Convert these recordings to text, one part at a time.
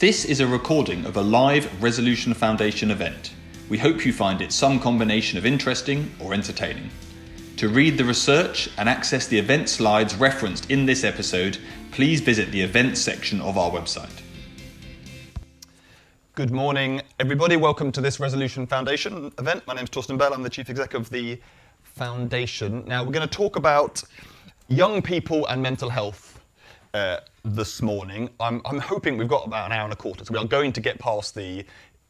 This is a recording of a live Resolution Foundation event. We hope you find it some combination of interesting or entertaining. To read the research and access the event slides referenced in this episode, please visit the events section of our website. Good morning, everybody. Welcome to this Resolution Foundation event. My name is Torsten Bell. I'm the Chief Exec of the Foundation. Now, we're going to talk about young people and mental health uh, this morning. I'm, I'm hoping we've got about an hour and a quarter, so we are going to get past the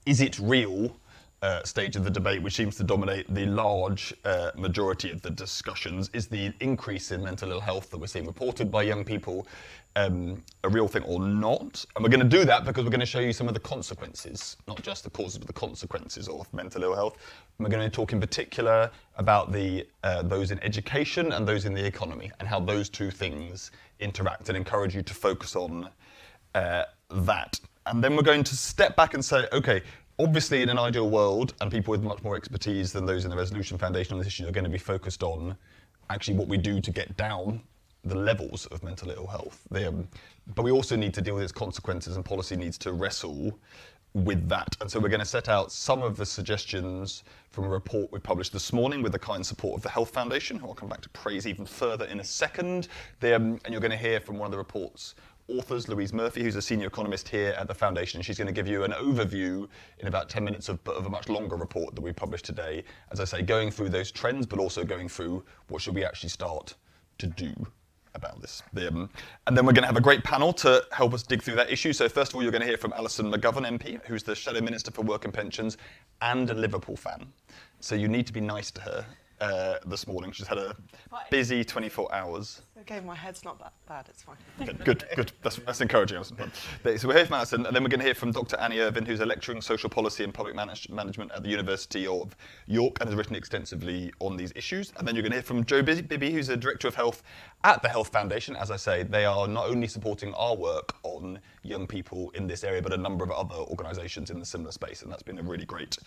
is it real uh, stage of the debate, which seems to dominate the large uh, majority of the discussions, is the increase in mental ill health that we're seeing reported by young people um, a real thing or not? And we're going to do that because we're going to show you some of the consequences, not just the causes, but the consequences of mental ill health. And we're going to talk in particular about the uh, those in education and those in the economy, and how those two things interact, and encourage you to focus on uh, that. And then we're going to step back and say, okay, obviously in an ideal world, and people with much more expertise than those in the Resolution Foundation on this issue are going to be focused on actually what we do to get down the levels of mental ill health. They, um, but we also need to deal with its consequences, and policy needs to wrestle with that. And so we're going to set out some of the suggestions from a report we published this morning with the kind support of the Health Foundation, who I'll come back to praise even further in a second. They, um, and you're going to hear from one of the report's authors, Louise Murphy, who's a senior economist here at the Foundation. She's going to give you an overview in about 10 minutes of, of a much longer report that we published today. As I say, going through those trends, but also going through what should we actually start to do about this. Um, and then we're going to have a great panel to help us dig through that issue. So first of all, you're going to hear from Alison McGovern MP, who's the Shadow Minister for Work and Pensions and a Liverpool fan. So you need to be nice to her uh, this morning. She's had a busy 24 hours. Okay, my head's not that bad, it's fine. Good, good, good. That's, that's encouraging. So we're here from Alison, and then we're going to hear from Dr. Annie Irvine, who's a lecturer in social policy and public manage- management at the University of York and has written extensively on these issues. And then you're going to hear from Jo Bibby, who's a director of health at the Health Foundation. As I say, they are not only supporting our work on young people in this area, but a number of other organisations in the similar space, and that's been a really great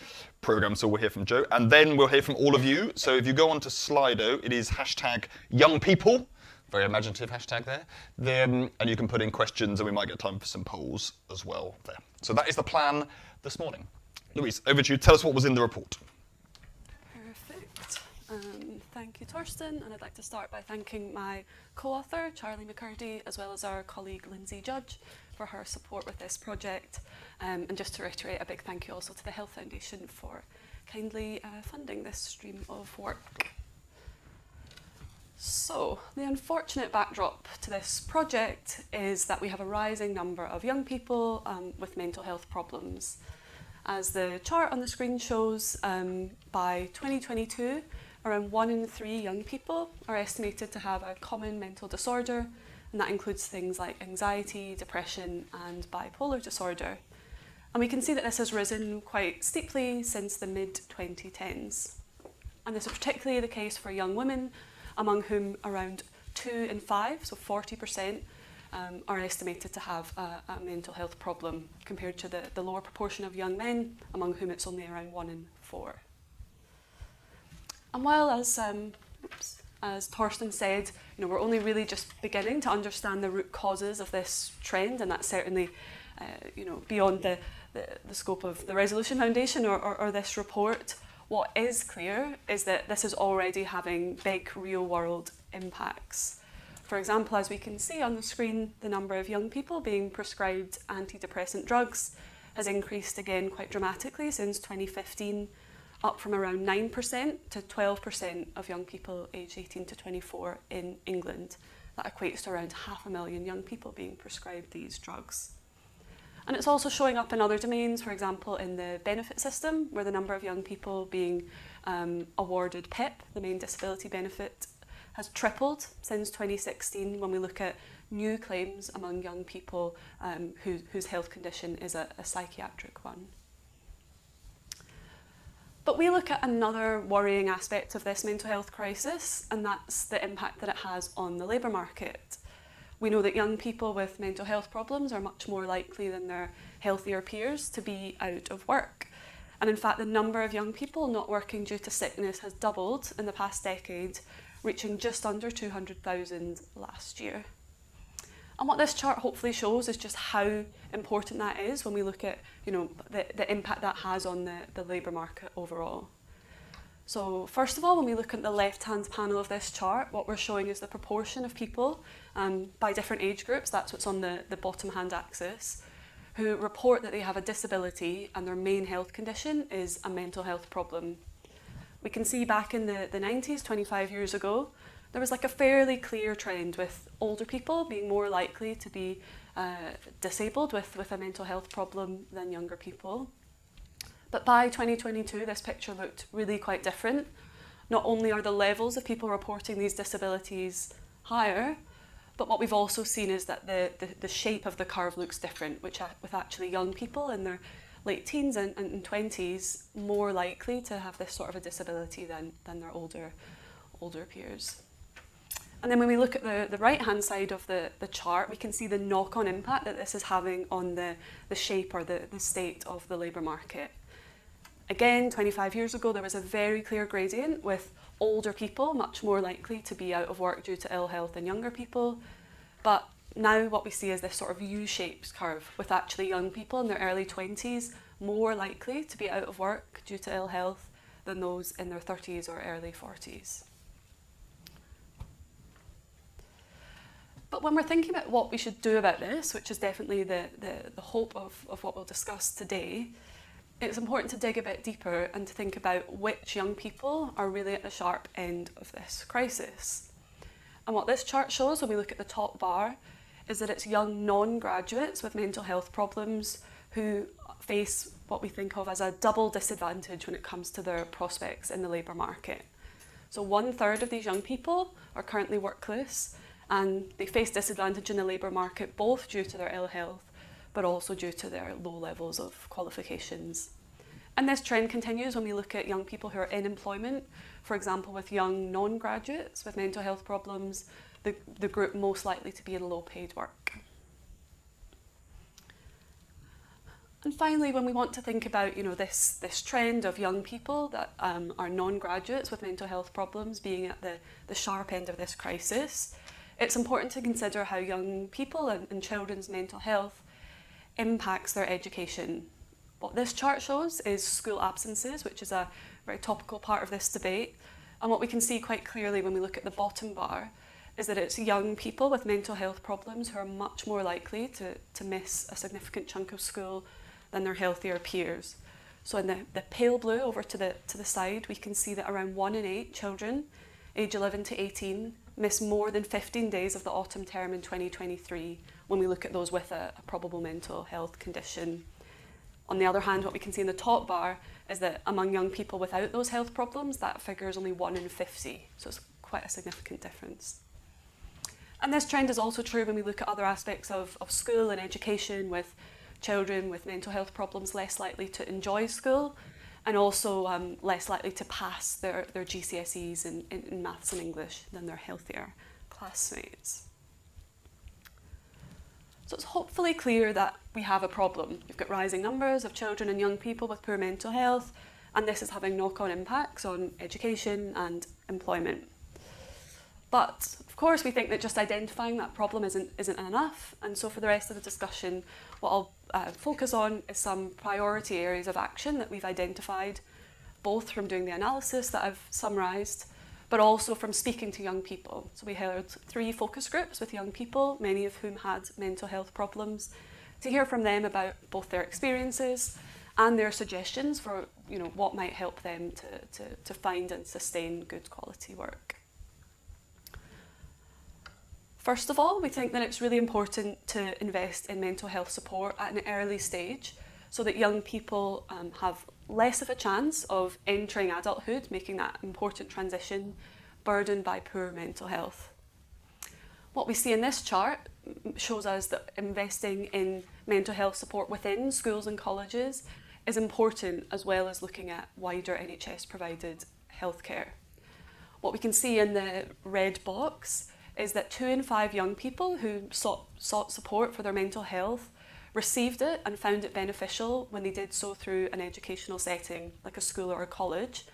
program. So we'll hear from Joe, and then we'll hear from all of you. So if you go on to Slido, it is hashtag young people very imaginative hashtag there. Then, and you can put in questions, and we might get time for some polls as well there. So that is the plan this morning. Louise, over to you. Tell us what was in the report. Perfect. Um, thank you, Torsten. And I'd like to start by thanking my co-author, Charlie McCurdy, as well as our colleague, Lindsay Judge, for her support with this project. Um, and just to reiterate, a big thank you also to the Health Foundation for kindly uh, funding this stream of work. So, the unfortunate backdrop to this project is that we have a rising number of young people um, with mental health problems. As the chart on the screen shows, um, by 2022, around one in three young people are estimated to have a common mental disorder, and that includes things like anxiety, depression, and bipolar disorder. And we can see that this has risen quite steeply since the mid 2010s. And this is particularly the case for young women among whom around two in five, so 40%, um, are estimated to have a, a, mental health problem compared to the, the lower proportion of young men, among whom it's only around one in four. And while, as, um, oops, as Torsten said, you know, we're only really just beginning to understand the root causes of this trend, and that's certainly uh, you know, beyond the, the, the, scope of the Resolution Foundation or, or, or this report. What is clear is that this is already having big real world impacts. For example, as we can see on the screen, the number of young people being prescribed antidepressant drugs has increased again quite dramatically since 2015, up from around 9% to 12% of young people aged 18 to 24 in England. That equates to around half a million young people being prescribed these drugs. And it's also showing up in other domains, for example, in the benefit system, where the number of young people being um, awarded PIP, the main disability benefit, has tripled since 2016 when we look at new claims among young people um, who, whose health condition is a, a psychiatric one. But we look at another worrying aspect of this mental health crisis, and that's the impact that it has on the labour market. We know that young people with mental health problems are much more likely than their healthier peers to be out of work. And in fact, the number of young people not working due to sickness has doubled in the past decade, reaching just under 200,000 last year. And what this chart hopefully shows is just how important that is when we look at you know, the, the impact that has on the, the labour market overall. So first of all, when we look at the left-hand panel of this chart, what we're showing is the proportion of people um, by different age groups, that's what's on the, the bottom hand axis, who report that they have a disability and their main health condition is a mental health problem. We can see back in the, the 90s, 25 years ago, there was like a fairly clear trend with older people being more likely to be uh, disabled with, with a mental health problem than younger people. But by 2022, this picture looked really quite different. Not only are the levels of people reporting these disabilities higher, but what we've also seen is that the, the, the shape of the curve looks different, which with actually young people in their late teens and, and 20s more likely to have this sort of a disability than, than their older, older peers. And then when we look at the, the right-hand side of the, the chart, we can see the knock-on impact that this is having on the, the shape or the, the state of the labour market. Again, 25 years ago, there was a very clear gradient with older people much more likely to be out of work due to ill health than younger people. But now what we see is this sort of U-shaped curve with actually young people in their early 20s more likely to be out of work due to ill health than those in their 30s or early 40s. But when we're thinking about what we should do about this, which is definitely the, the, the hope of, of what we'll discuss today, it's important to dig a bit deeper and to think about which young people are really at the sharp end of this crisis. And what this chart shows when we look at the top bar is that it's young non-graduates with mental health problems who face what we think of as a double disadvantage when it comes to their prospects in the labour market. So one third of these young people are currently workless and they face disadvantage in the labour market both due to their ill health but also due to their low levels of qualifications. And this trend continues when we look at young people who are in employment, for example, with young non graduates with mental health problems, the, the group most likely to be in low paid work. And finally, when we want to think about you know, this, this trend of young people that um, are non graduates with mental health problems being at the, the sharp end of this crisis, it's important to consider how young people and, and children's mental health impacts their education. What this chart shows is school absences, which is a very topical part of this debate. And what we can see quite clearly when we look at the bottom bar is that it's young people with mental health problems who are much more likely to, to miss a significant chunk of school than their healthier peers. So in the, the pale blue over to the, to the side, we can see that around one in eight children, age 11 to 18, miss more than 15 days of the autumn term in 2023 when we look at those with a, a probable mental health condition. On the other hand, what we can see in the top bar is that among young people without those health problems, that figure is only 1 in 50, so it's quite a significant difference. And this trend is also true when we look at other aspects of, of school and education with children with mental health problems less likely to enjoy school and also um, less likely to pass their, their GCSEs in, in, in maths and English than their healthier classmates. So it's hopefully clear that we have a problem. We've got rising numbers of children and young people with poor mental health, and this is having knock-on impacts on education and employment. But of course, we think that just identifying that problem isn't, isn't enough, and so for the rest of the discussion, what I'll uh, focus on is some priority areas of action that we've identified, both from doing the analysis that I've summarised, but also from speaking to young people. So we held three focus groups with young people, many of whom had mental health problems, to hear from them about both their experiences and their suggestions for you know, what might help them to, to, to find and sustain good quality work. First of all, we think that it's really important to invest in mental health support at an early stage so that young people um, have less of a chance of entering adulthood, making that important transition, burdened by poor mental health. What we see in this chart shows us that investing in mental health support within schools and colleges is important as well as looking at wider NHS provided healthcare. What we can see in the red box is that two in five young people who sought, sought support for their mental health received it and found it beneficial when they did so through an educational setting like a school or a college.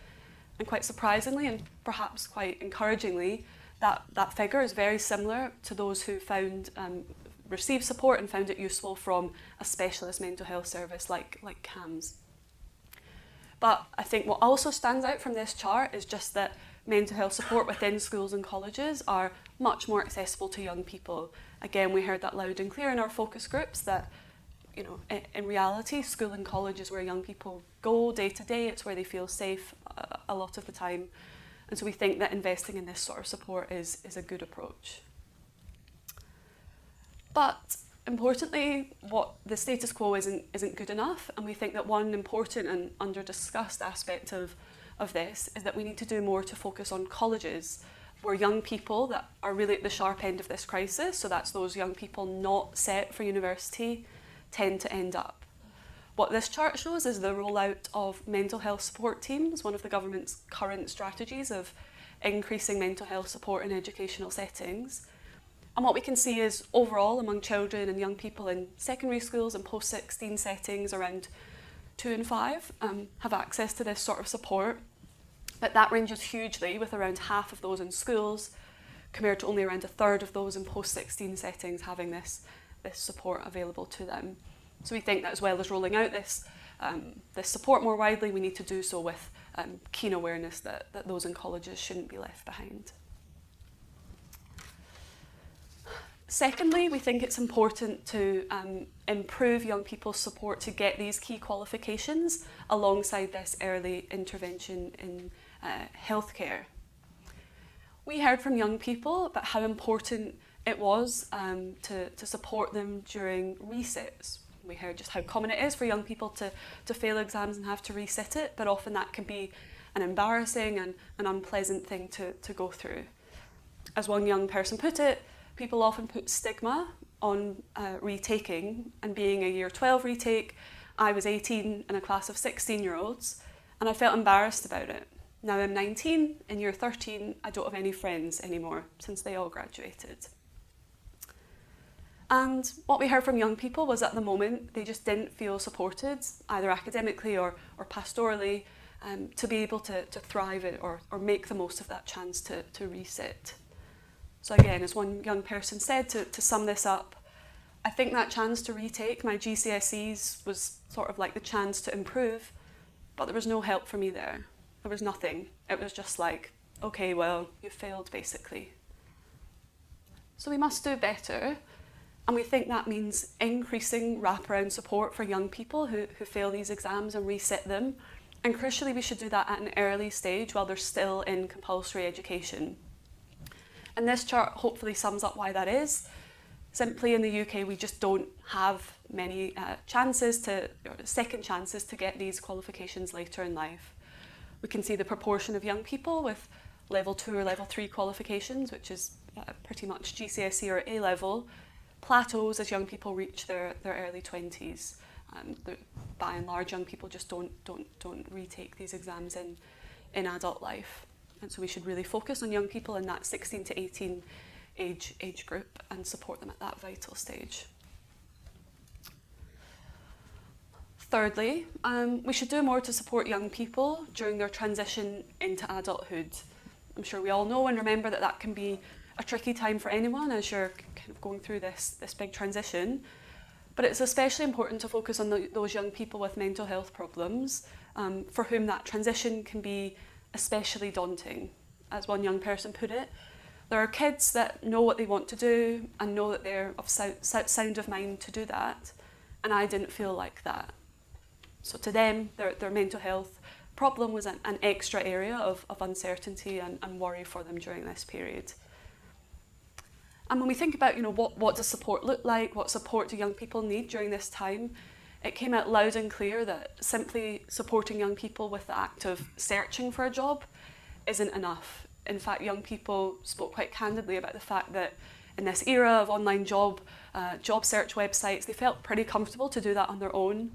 And quite surprisingly, and perhaps quite encouragingly, that, that figure is very similar to those who found um, received support and found it useful from a specialist mental health service like, like CAMHS. But I think what also stands out from this chart is just that mental health support within schools and colleges are much more accessible to young people. Again, we heard that loud and clear in our focus groups that you know, in, reality, school and college is where young people go day to day. It's where they feel safe a, a lot of the time. And so we think that investing in this sort of support is, is a good approach. But importantly, what the status quo isn't, isn't good enough. And we think that one important and under discussed aspect of, of this is that we need to do more to focus on colleges where young people that are really at the sharp end of this crisis, so that's those young people not set for university, tend to end up. What this chart shows is the rollout of mental health support teams, one of the government's current strategies of increasing mental health support in educational settings. And what we can see is overall among children and young people in secondary schools and post 16 settings, around two and five um, have access to this sort of support. But that ranges hugely, with around half of those in schools, compared to only around a third of those in post 16 settings having this, this support available to them. So we think that as well as rolling out this, um, this support more widely, we need to do so with um, keen awareness that, that those in colleges shouldn't be left behind. Secondly, we think it's important to um, improve young people's support to get these key qualifications alongside this early intervention in uh, healthcare. We heard from young people about how important it was um, to, to support them during resets. We heard just how common it is for young people to, to fail exams and have to resit it, but often that can be an embarrassing and an unpleasant thing to, to go through. As one young person put it, people often put stigma on uh, retaking and being a year 12 retake. I was 18 in a class of 16 year olds and I felt embarrassed about it. Now I'm 19, in year 13, I don't have any friends anymore since they all graduated. And what we heard from young people was at the moment they just didn't feel supported, either academically or, or pastorally, um, to be able to, to thrive or, or make the most of that chance to, to reset. So again, as one young person said, to, to sum this up, I think that chance to retake my GCSEs was sort of like the chance to improve, but there was no help for me there. There was nothing. It was just like, okay, well, you failed basically. So we must do better, and we think that means increasing wraparound support for young people who, who fail these exams and reset them. And crucially, we should do that at an early stage while they're still in compulsory education. And this chart hopefully sums up why that is. Simply in the UK, we just don't have many uh, chances to, second chances to get these qualifications later in life. We can see the proportion of young people with level two or level three qualifications, which is uh, pretty much GCSE or A level, plateaus as young people reach their, their early 20s. Um, by and large, young people just don't, don't, don't retake these exams in, in adult life. And so we should really focus on young people in that 16 to 18 age, age group and support them at that vital stage. Thirdly, um, we should do more to support young people during their transition into adulthood. I'm sure we all know and remember that that can be a tricky time for anyone as you're kind of going through this, this big transition. But it's especially important to focus on the, those young people with mental health problems um, for whom that transition can be especially daunting. As one young person put it, there are kids that know what they want to do and know that they're of sound of mind to do that, and I didn't feel like that. So to them, their, their mental health problem was an, an extra area of, of uncertainty and, and worry for them during this period. And when we think about, you know, what, what does support look like, what support do young people need during this time, it came out loud and clear that simply supporting young people with the act of searching for a job isn't enough. In fact, young people spoke quite candidly about the fact that in this era of online job uh, job search websites, they felt pretty comfortable to do that on their own.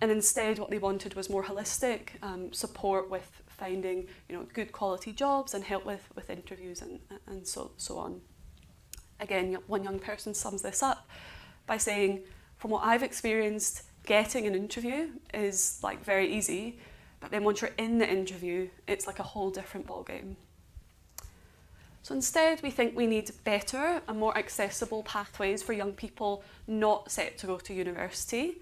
And instead, what they wanted was more holistic um, support with finding you know, good quality jobs and help with, with interviews and, and so, so on. Again, one young person sums this up by saying, from what I've experienced, getting an interview is like very easy, but then once you're in the interview, it's like a whole different ballgame. So instead, we think we need better and more accessible pathways for young people not set to go to university.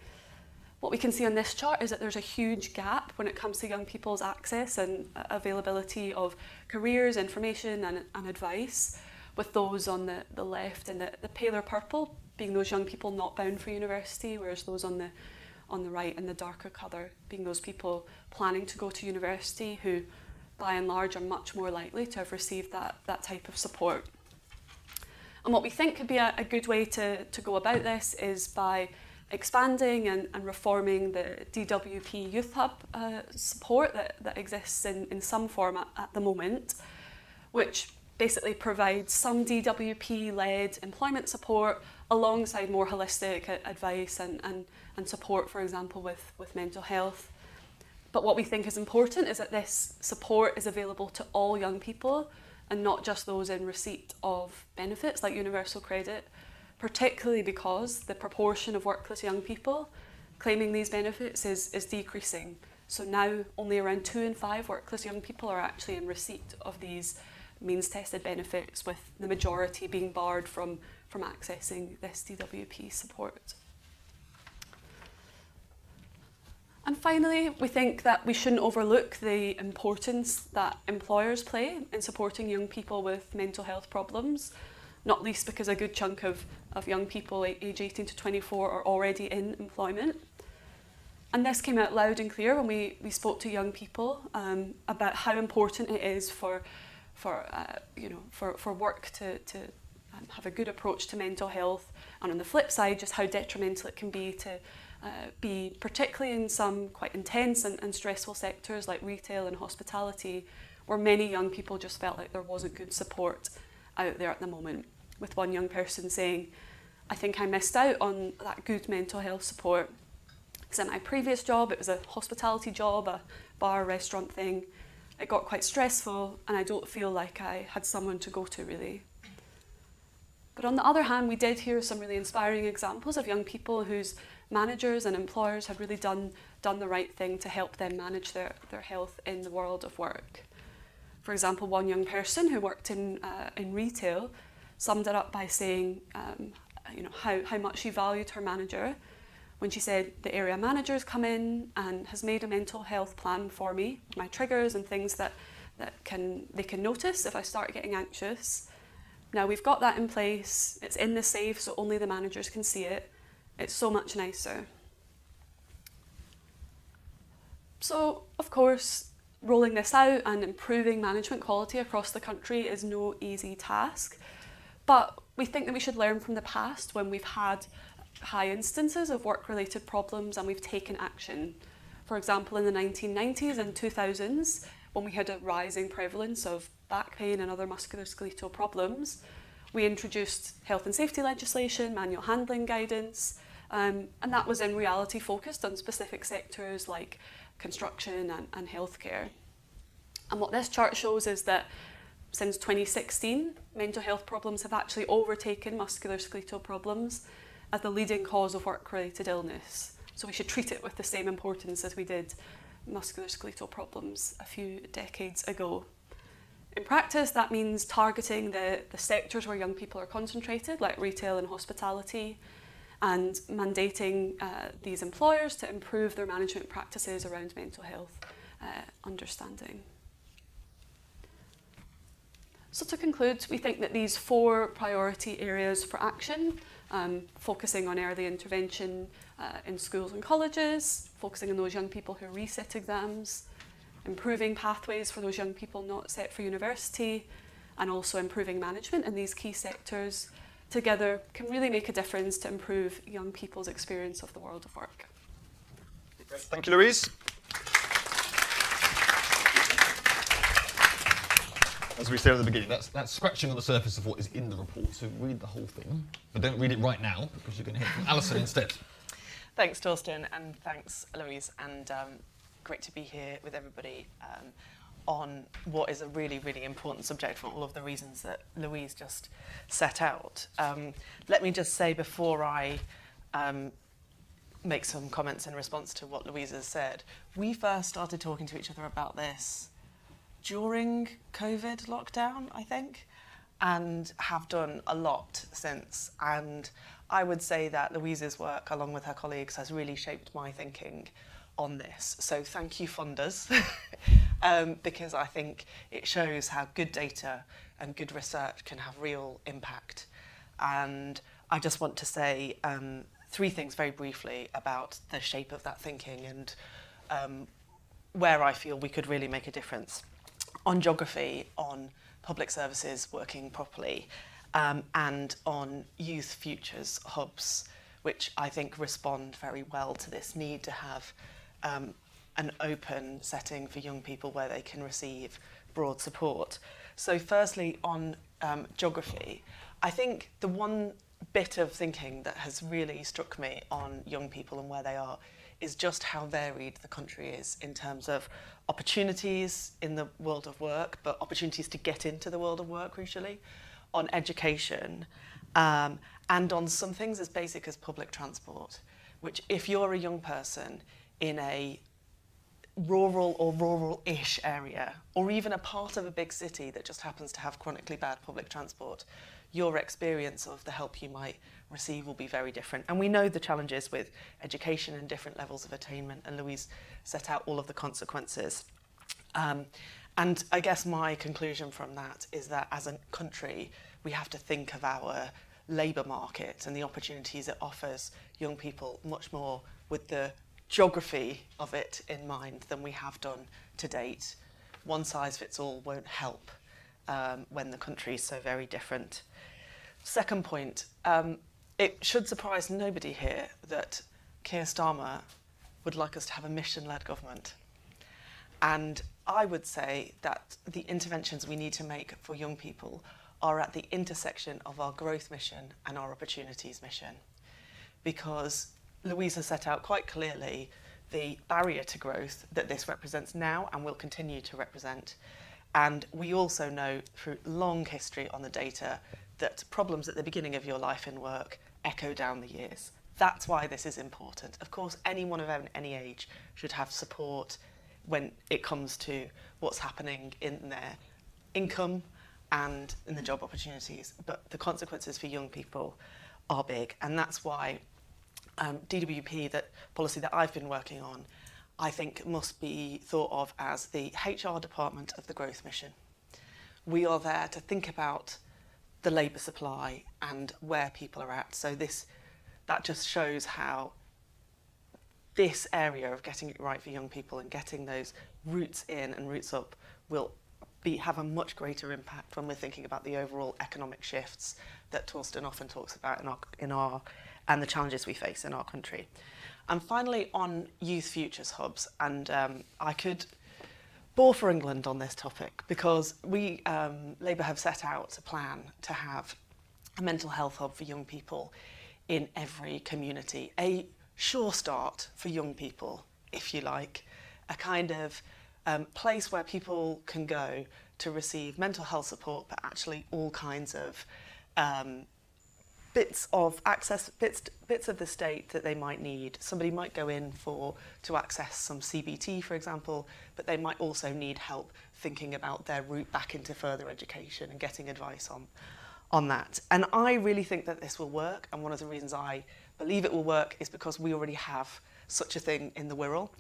What we can see on this chart is that there's a huge gap when it comes to young people's access and availability of careers, information, and, and advice, with those on the, the left and the, the paler purple being those young people not bound for university, whereas those on the on the right and the darker colour being those people planning to go to university who by and large are much more likely to have received that, that type of support. And what we think could be a, a good way to, to go about this is by expanding and, and reforming the DWP Youth Hub uh, support that, that exists in, in some form at, at the moment, which basically provides some DWP-led employment support alongside more holistic advice and, and, and support, for example, with, with mental health. But what we think is important is that this support is available to all young people and not just those in receipt of benefits like universal credit, particularly because the proportion of workless young people claiming these benefits is, is decreasing. So now only around two in five workless young people are actually in receipt of these means tested benefits, with the majority being barred from from accessing this DWP support. And finally, we think that we shouldn't overlook the importance that employers play in supporting young people with mental health problems, not least because a good chunk of, of young people age 18 to 24 are already in employment. And this came out loud and clear when we, we spoke to young people um, about how important it is for, for, uh, you know, for, for work to, to um, have a good approach to mental health, and on the flip side, just how detrimental it can be to uh, be, particularly in some quite intense and, and stressful sectors like retail and hospitality, where many young people just felt like there wasn't good support out there at the moment. With one young person saying, I think I missed out on that good mental health support. Because in my previous job, it was a hospitality job, a bar, restaurant thing. It got quite stressful, and I don't feel like I had someone to go to really. But on the other hand, we did hear some really inspiring examples of young people whose managers and employers had really done, done the right thing to help them manage their, their health in the world of work. For example, one young person who worked in, uh, in retail summed it up by saying um, you know, how, how much she valued her manager when she said, the area manager's come in and has made a mental health plan for me, my triggers and things that, that can, they can notice if I start getting anxious. Now we've got that in place, it's in the safe so only the managers can see it. It's so much nicer. So, of course, rolling this out and improving management quality across the country is no easy task. But we think that we should learn from the past when we've had high instances of work related problems and we've taken action. For example, in the 1990s and 2000s, when we had a rising prevalence of back pain and other musculoskeletal problems, we introduced health and safety legislation, manual handling guidance, um, and that was in reality focused on specific sectors like construction and, and healthcare. And what this chart shows is that since 2016, mental health problems have actually overtaken musculoskeletal problems as the leading cause of work-related illness. So we should treat it with the same importance as we did musculoskeletal problems a few decades ago. In practice, that means targeting the, the sectors where young people are concentrated, like retail and hospitality, and mandating uh, these employers to improve their management practices around mental health uh, understanding. So to conclude, we think that these four priority areas for action, um, focusing on early intervention uh, in schools and colleges, focusing on those young people who reset exams, improving pathways for those young people not set for university, and also improving management in these key sectors together can really make a difference to improve young people's experience of the world of work. Thank you, Louise. As we said at the beginning, that's, that's scratching on the surface of what is in the report, so read the whole thing. But don't read it right now, because you're going to hear from Alison instead. Thanks, Torsten, and thanks, Louise, and um, great to be here with everybody um, on what is a really, really important subject for all of the reasons that Louise just set out. Um, let me just say before I um, make some comments in response to what Louise has said, we first started talking to each other about this during COVID lockdown, I think. and have done a lot since. And I would say that Louise's work, along with her colleagues, has really shaped my thinking on this. So thank you, funders, um, because I think it shows how good data and good research can have real impact. And I just want to say um, three things very briefly about the shape of that thinking and um, where I feel we could really make a difference. On geography, on public services working properly, um, and on youth futures hubs, which I think respond very well to this need to have um, an open setting for young people where they can receive broad support. So, firstly, on um, geography, I think the one bit of thinking that has really struck me on young people and where they are is just how varied the country is in terms of opportunities in the world of work, but opportunities to get into the world of work, crucially, on education, um, and on some things as basic as public transport, which, if you're a young person in a rural or rural-ish area, or even a part of a big city that just happens to have chronically bad public transport, your experience of the help you might receive will be very different. And we know the challenges with education and different levels of attainment, and Louise set out all of the consequences. Um, and I guess my conclusion from that is that as a country, we have to think of our labour market and the opportunities it offers young people much more with the geography of it in mind than we have done to date. One size fits all won't help um, when the country is so very different. Second point, um, it should surprise nobody here that Keir Starmer would like us to have a mission-led government. And I would say that the interventions we need to make for young people are at the intersection of our growth mission and our opportunities mission. Because Louisa set out quite clearly the barrier to growth that this represents now and will continue to represent. And we also know through long history on the data that problems at the beginning of your life in work echo down the years. That's why this is important. Of course, anyone of any age should have support when it comes to what's happening in their income and in the job opportunities. But the consequences for young people are big, and that's why um, DWP, that policy that I've been working on, I think must be thought of as the HR department of the growth mission. We are there to think about the labour supply and where people are at. So this that just shows how this area of getting it right for young people and getting those roots in and roots up will be have a much greater impact when we're thinking about the overall economic shifts that Torsten often talks about in our in our and the challenges we face in our country. And finally, on youth futures hubs, and um, I could bore for England on this topic because we, um, Labour, have set out a plan to have a mental health hub for young people in every community. A sure start for young people, if you like, a kind of um, place where people can go to receive mental health support, but actually all kinds of um, bits of access, bits, bits of the state that they might need. Somebody might go in for to access some CBT, for example, but they might also need help thinking about their route back into further education and getting advice on, on that. And I really think that this will work, and one of the reasons I believe it will work is because we already have such a thing in the Wirral.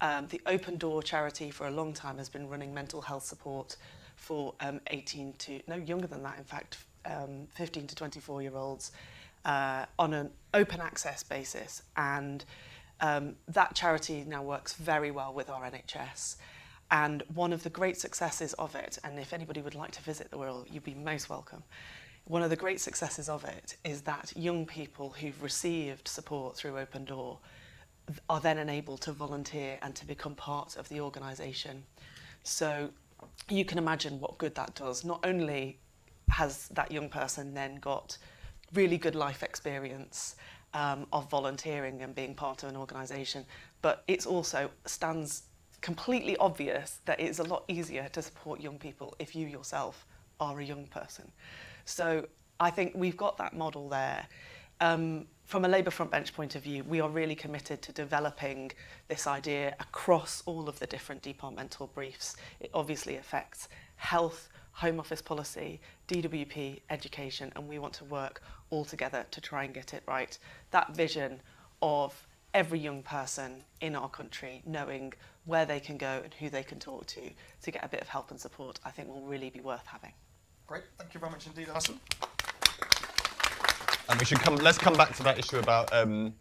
Um, the Open Door charity for a long time has been running mental health support for um, 18 to, no, younger than that, in fact, um, 15 to 24 year olds uh, on an open access basis. And um, that charity now works very well with our NHS. And one of the great successes of it, and if anybody would like to visit the Wirral, you'd be most welcome. One of the great successes of it is that young people who've received support through Open Door are then enabled to volunteer and to become part of the organisation. So you can imagine what good that does, not only has that young person then got really good life experience um, of volunteering and being part of an organisation, but it also stands completely obvious that it's a lot easier to support young people if you yourself are a young person. So I think we've got that model there. Um, from a Labour front bench point of view, we are really committed to developing this idea across all of the different departmental briefs. It obviously affects health, Home Office policy, DWP, education, and we want to work all together to try and get it right. That vision of every young person in our country knowing where they can go and who they can talk to to get a bit of help and support, I think will really be worth having. Great, thank you very much indeed, Alison. And we should come. Let's come back to that issue about um,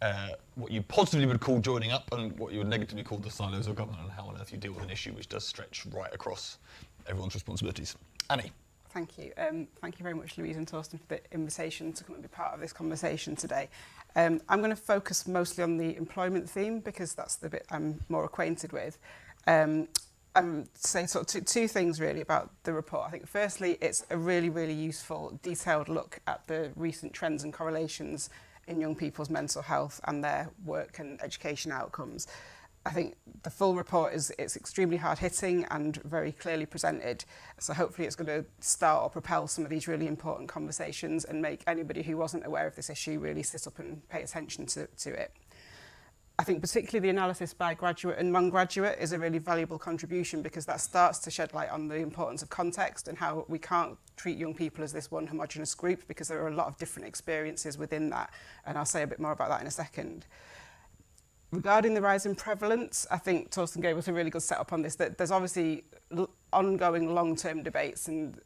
uh, what you positively would call joining up and what you would negatively call the silos of government, and how on earth you deal with an issue which does stretch right across everyone's responsibilities. Annie. Thank you. Um, thank you very much, Louise and Torsten, for the invitation to come and be part of this conversation today. Um, I'm going to focus mostly on the employment theme because that's the bit I'm more acquainted with. Um, I'm saying sort of two, two things really about the report. I think firstly, it's a really, really useful, detailed look at the recent trends and correlations in young people's mental health and their work and education outcomes. I think the full report is it's extremely hard hitting and very clearly presented. So hopefully it's going to start or propel some of these really important conversations and make anybody who wasn't aware of this issue really sit up and pay attention to, to it. I think particularly the analysis by graduate and non-graduate is a really valuable contribution because that starts to shed light on the importance of context and how we can't treat young people as this one homogenous group because there are a lot of different experiences within that. And I'll say a bit more about that in a second. Regarding the rise in prevalence, I think Torsten gave us a really good setup on this, that there's obviously ongoing long-term debates and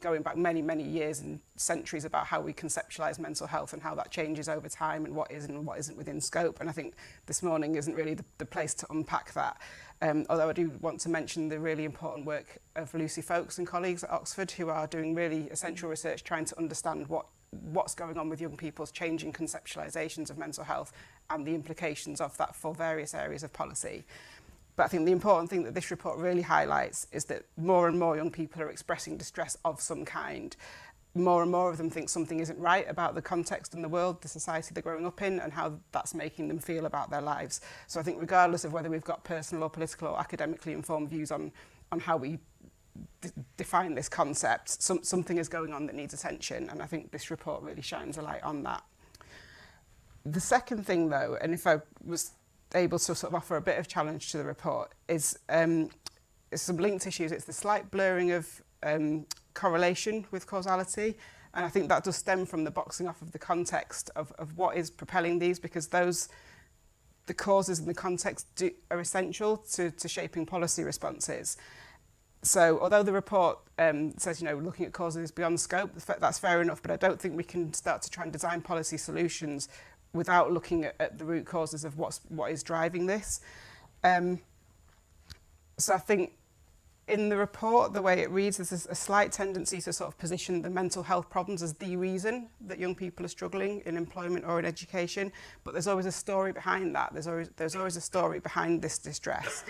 going back many, many years and centuries about how we conceptualize mental health and how that changes over time and what is and what isn't within scope. And I think this morning isn't really the, the place to unpack that. Um, although I do want to mention the really important work of Lucy Foulkes and colleagues at Oxford who are doing really essential research trying to understand what what's going on with young people's changing conceptualizations of mental health and the implications of that for various areas of policy. But I think the important thing that this report really highlights is that more and more young people are expressing distress of some kind. More and more of them think something isn't right about the context and the world, the society they're growing up in, and how that's making them feel about their lives. So I think regardless of whether we've got personal or political or academically informed views on, on how we define this concept, some, something is going on that needs attention, and I think this report really shines a light on that. The second thing, though, and if I was able to sort of offer a bit of challenge to the report is um, some linked issues. It's the slight blurring of um, correlation with causality. And I think that does stem from the boxing off of the context of, of what is propelling these because those, the causes and the context do, are essential to, to shaping policy responses. So although the report um, says, you know, looking at causes beyond scope, that's fair enough, but I don't think we can start to try and design policy solutions without looking at, at the root causes of what's what is driving this. Um, so I think in the report, the way it reads, there's a, slight tendency to sort of position the mental health problems as the reason that young people are struggling in employment or in education. But there's always a story behind that. There's always, there's always a story behind this distress.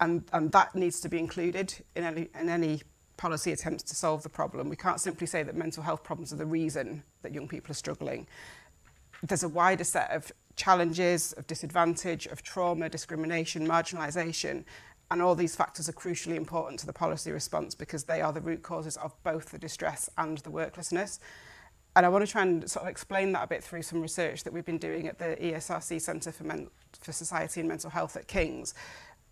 And, and that needs to be included in any, in any policy attempts to solve the problem. We can't simply say that mental health problems are the reason that young people are struggling there's a wider set of challenges, of disadvantage, of trauma, discrimination, marginalisation, and all these factors are crucially important to the policy response because they are the root causes of both the distress and the worklessness. And I want to try and sort of explain that a bit through some research that we've been doing at the ESRC Centre for, Men for Society and Mental Health at King's.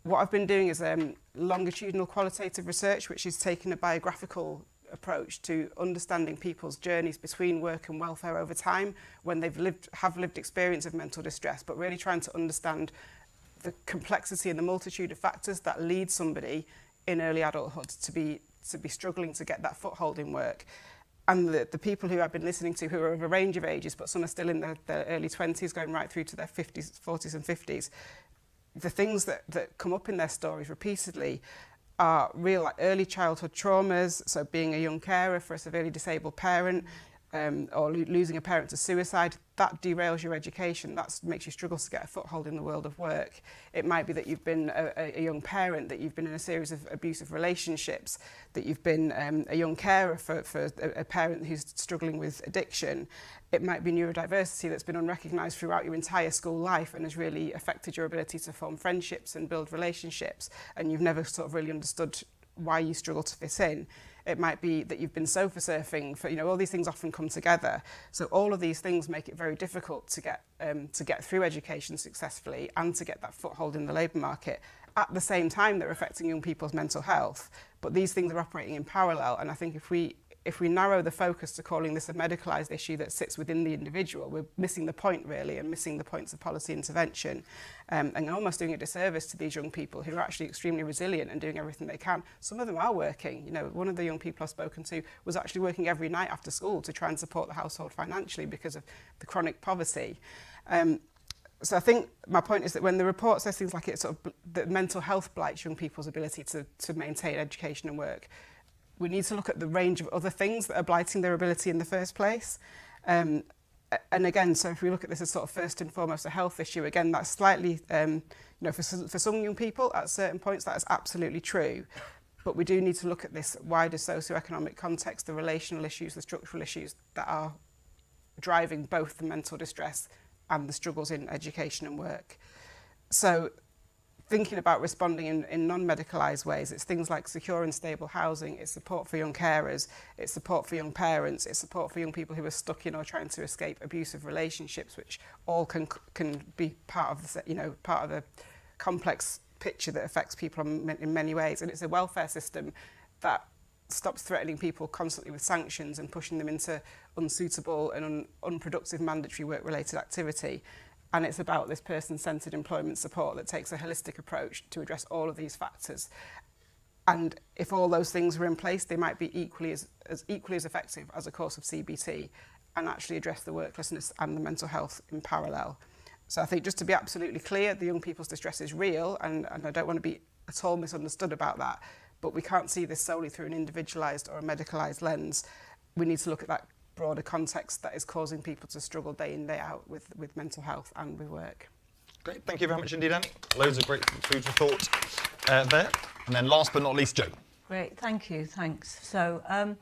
What I've been doing is um, longitudinal qualitative research, which is taking a biographical approach to understanding people's journeys between work and welfare over time when they've lived have lived experience of mental distress but really trying to understand the complexity and the multitude of factors that lead somebody in early adulthood to be to be struggling to get that foothold in work. And the, the people who I've been listening to who are of a range of ages but some are still in their, their early 20s going right through to their 50s 40s and 50s the things that, that come up in their stories repeatedly are real early childhood traumas, so being a young carer for a severely disabled parent, um, or lo losing a parent to suicide, that derails your education. That makes you struggle to get a foothold in the world of work. It might be that you've been a, a young parent, that you've been in a series of abusive relationships, that you've been um, a young carer for, for a, a parent who's struggling with addiction. It might be neurodiversity that's been unrecognised throughout your entire school life and has really affected your ability to form friendships and build relationships, and you've never sort of really understood why you struggle to fit in. It might be that you've been sofa surfing. For you know, all these things often come together. So all of these things make it very difficult to get um, to get through education successfully and to get that foothold in the labour market. At the same time, they're affecting young people's mental health. But these things are operating in parallel. And I think if we if we narrow the focus to calling this a medicalised issue that sits within the individual, we're missing the point really and missing the points of policy intervention um, and almost doing a disservice to these young people who are actually extremely resilient and doing everything they can. Some of them are working. You know, one of the young people I've spoken to was actually working every night after school to try and support the household financially because of the chronic poverty. Um, so I think my point is that when the report says things like it sort of that mental health blights young people's ability to, to maintain education and work, we need to look at the range of other things that are blighting their ability in the first place. Um, and again, so if we look at this as sort of first and foremost a health issue, again, that's slightly, um, you know, for, for some young people at certain points, that is absolutely true. But we do need to look at this wider socioeconomic context, the relational issues, the structural issues that are driving both the mental distress and the struggles in education and work. So thinking about responding in, in non-medicalised ways. It's things like secure and stable housing, it's support for young carers, it's support for young parents, it's support for young people who are stuck in or trying to escape abusive relationships, which all can, can be part of the, you know, part of a complex picture that affects people in many ways. And it's a welfare system that stops threatening people constantly with sanctions and pushing them into unsuitable and un unproductive mandatory work-related activity. And it's about this person-centred employment support that takes a holistic approach to address all of these factors. And if all those things were in place, they might be equally as, as equally as effective as a course of CBT and actually address the worklessness and the mental health in parallel. So I think just to be absolutely clear, the young people's distress is real, and, and I don't want to be at all misunderstood about that, but we can't see this solely through an individualised or a medicalised lens. We need to look at that broader context that is causing people to struggle day in, day out with, with mental health and with work. Great, thank you very much indeed, Annie. Loads of great food for thought uh, there. And then last but not least, Jo. Great, thank you, thanks. So um,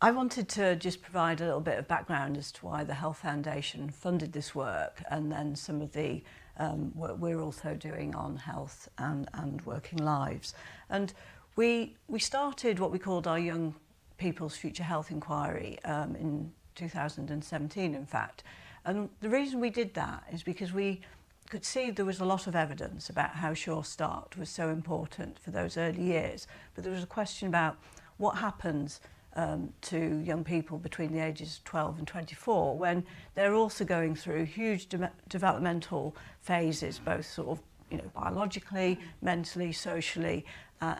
I wanted to just provide a little bit of background as to why the Health Foundation funded this work and then some of the um, work we're also doing on health and, and working lives. And we, we started what we called our Young People's Future Health Inquiry um, in 2017, in fact. And the reason we did that is because we could see there was a lot of evidence about how Sure Start was so important for those early years. But there was a question about what happens um, to young people between the ages of 12 and 24 when they're also going through huge de developmental phases, both sort of you know, biologically, mentally, socially, uh,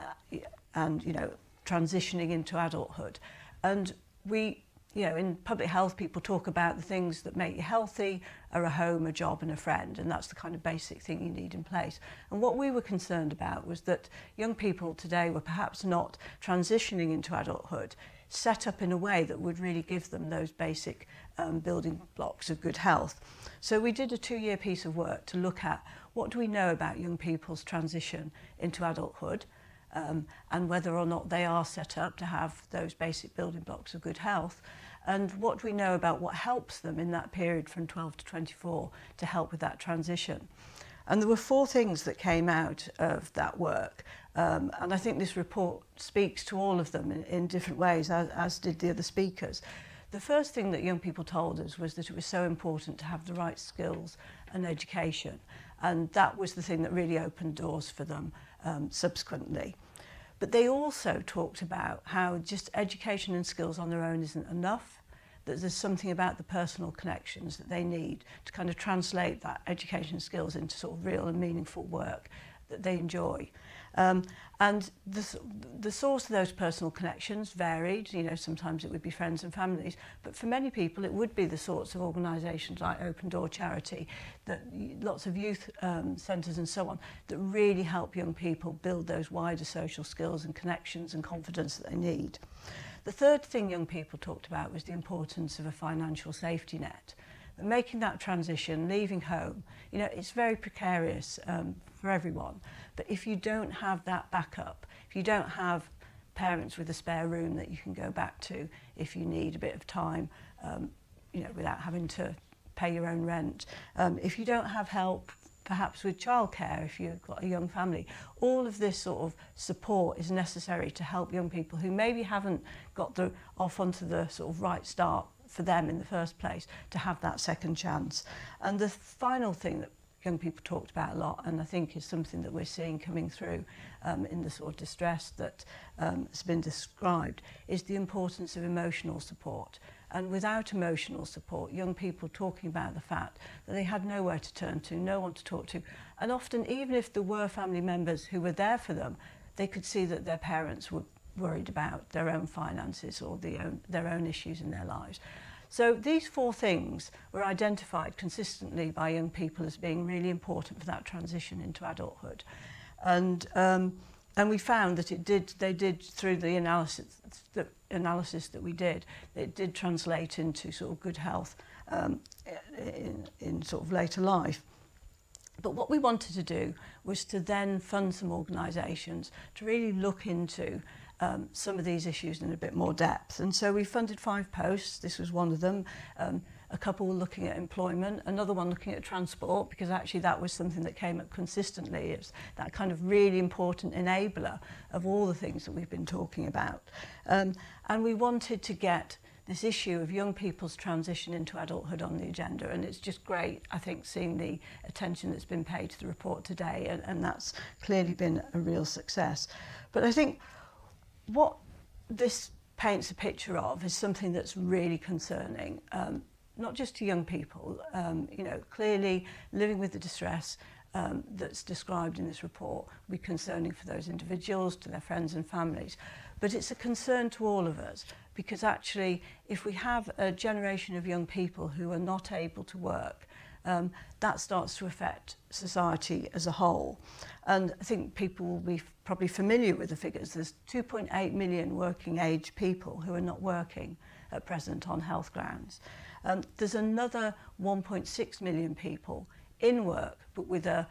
and you know, transitioning into adulthood. And we, you know, in public health, people talk about the things that make you healthy are a home, a job, and a friend. And that's the kind of basic thing you need in place. And what we were concerned about was that young people today were perhaps not transitioning into adulthood set up in a way that would really give them those basic um, building blocks of good health. So we did a two-year piece of work to look at what do we know about young people's transition into adulthood, um, and whether or not they are set up to have those basic building blocks of good health and what we know about what helps them in that period from 12 to 24 to help with that transition. And there were four things that came out of that work. Um, and I think this report speaks to all of them in, in different ways, as, as did the other speakers. The first thing that young people told us was that it was so important to have the right skills and education. And that was the thing that really opened doors for them. Um, subsequently. But they also talked about how just education and skills on their own isn't enough, that there's something about the personal connections that they need to kind of translate that education skills into sort of real and meaningful work that they enjoy. Um, and the, the source of those personal connections varied. You know, sometimes it would be friends and families, but for many people, it would be the sorts of organisations like Open Door Charity, that lots of youth um, centres and so on, that really help young people build those wider social skills and connections and confidence that they need. The third thing young people talked about was the importance of a financial safety net making that transition, leaving home, you know, it's very precarious um, for everyone. But if you don't have that backup, if you don't have parents with a spare room that you can go back to if you need a bit of time, um, you know, without having to pay your own rent, um, if you don't have help perhaps with childcare if you've got a young family. All of this sort of support is necessary to help young people who maybe haven't got the off onto the sort of right start for them in the first place to have that second chance. And the final thing that young people talked about a lot and I think is something that we're seeing coming through um, in the sort of distress that um, has been described is the importance of emotional support. And without emotional support, young people talking about the fact that they had nowhere to turn to, no one to talk to. And often, even if there were family members who were there for them, they could see that their parents were worried about their own finances or the own, their own issues in their lives. So these four things were identified consistently by young people as being really important for that transition into adulthood. And, um, and we found that it did, they did through the analysis, the analysis that we did, it did translate into sort of good health um, in, in sort of later life. But what we wanted to do was to then fund some organisations to really look into um, some of these issues in a bit more depth. And so we funded five posts. This was one of them. Um, a couple were looking at employment, another one looking at transport, because actually that was something that came up consistently. It's that kind of really important enabler of all the things that we've been talking about. Um, and we wanted to get this issue of young people's transition into adulthood on the agenda and it's just great I think seeing the attention that's been paid to the report today and, and that's clearly been a real success but I think what this paints a picture of is something that's really concerning, um, not just to young people. Um, you know, clearly living with the distress um, that's described in this report will be concerning for those individuals, to their friends and families. But it's a concern to all of us because actually if we have a generation of young people who are not able to work um, that starts to affect society as a whole. And I think people will be probably familiar with the figures. There's 2.8 million working age people who are not working at present on health grounds. Um, there's another 1.6 million people in work but with a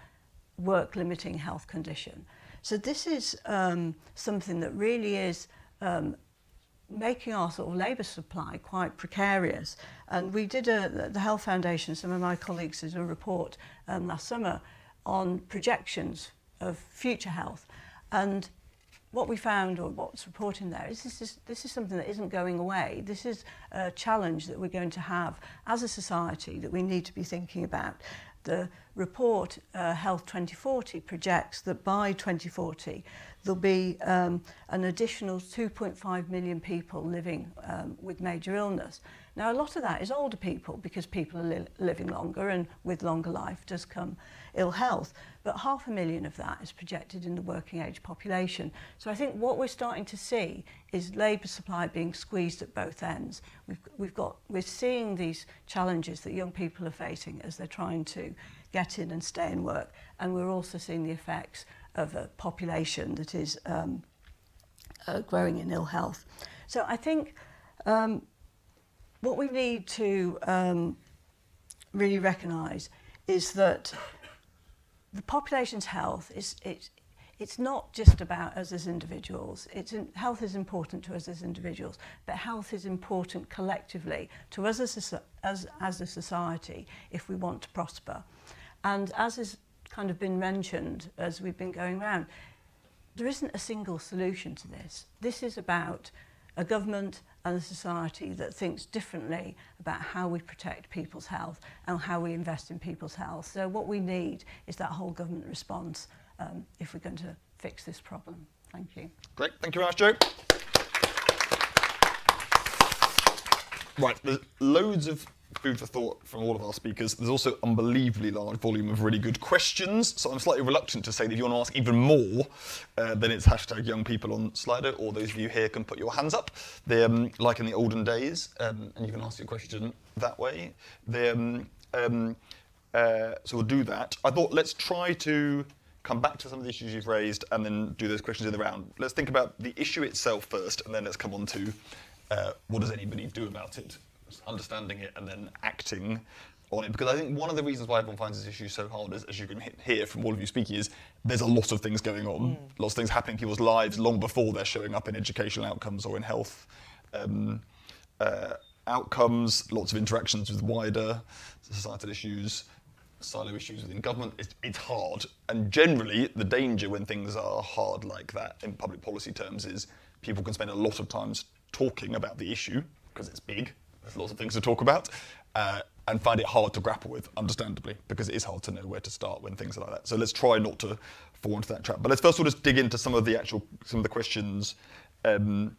work limiting health condition. So this is um, something that really is um, making our sort of labour supply quite precarious. And we did a, the Health Foundation, some of my colleagues did a report um, last summer on projections of future health. And what we found, or what's reporting there, is this, is this is something that isn't going away. This is a challenge that we're going to have as a society that we need to be thinking about. the report, uh, Health 2040, projects that by 2040 there'll be um, an additional 2.5 million people living um, with major illness. Now, a lot of that is older people because people are li living longer and with longer life does come ill health. But half a million of that is projected in the working age population. So I think what we're starting to see is labour supply being squeezed at both ends. We've, we've got, we're seeing these challenges that young people are facing as they're trying to get in and stay in work. And we're also seeing the effects of a population that is um, uh, growing in ill health. So I think um, what we need to um, really recognise is that the population's health is it's it's not just about us as individuals. It's in, health is important to us as individuals, but health is important collectively to us as a, as, as a society if we want to prosper. And as has kind of been mentioned as we've been going around, there isn't a single solution to this. This is about a government and a society that thinks differently about how we protect people's health and how we invest in people's health. So what we need is that whole government response um, if we're going to fix this problem. Thank you. Great, thank you very much, Jo. Right, there's loads of food for thought from all of our speakers. There's also unbelievably large volume of really good questions, so I'm slightly reluctant to say that if you want to ask even more, uh, then it's hashtag young people on Slido, or those of you here can put your hands up. Um, like in the olden days, um, and you can ask your question that way. Um, um, uh, so we'll do that. I thought let's try to come back to some of the issues you've raised and then do those questions in the round. Let's think about the issue itself first, and then let's come on to uh, what does anybody do about it understanding it and then acting on it. Because I think one of the reasons why everyone finds this issue so hard is, as you can hear from all of you speaking, is there's a lot of things going on, mm. lots of things happening in people's lives long before they're showing up in educational outcomes or in health um, uh, outcomes, lots of interactions with wider societal issues. silo issues within government. It's, it's hard, and generally the danger when things are hard like that in public policy terms is people can spend a lot of times talking about the issue because it's big. Lots of things to talk about, uh, and find it hard to grapple with, understandably, because it is hard to know where to start when things are like that. So let's try not to fall into that trap. But let's first of all just dig into some of the actual some of the questions. Um,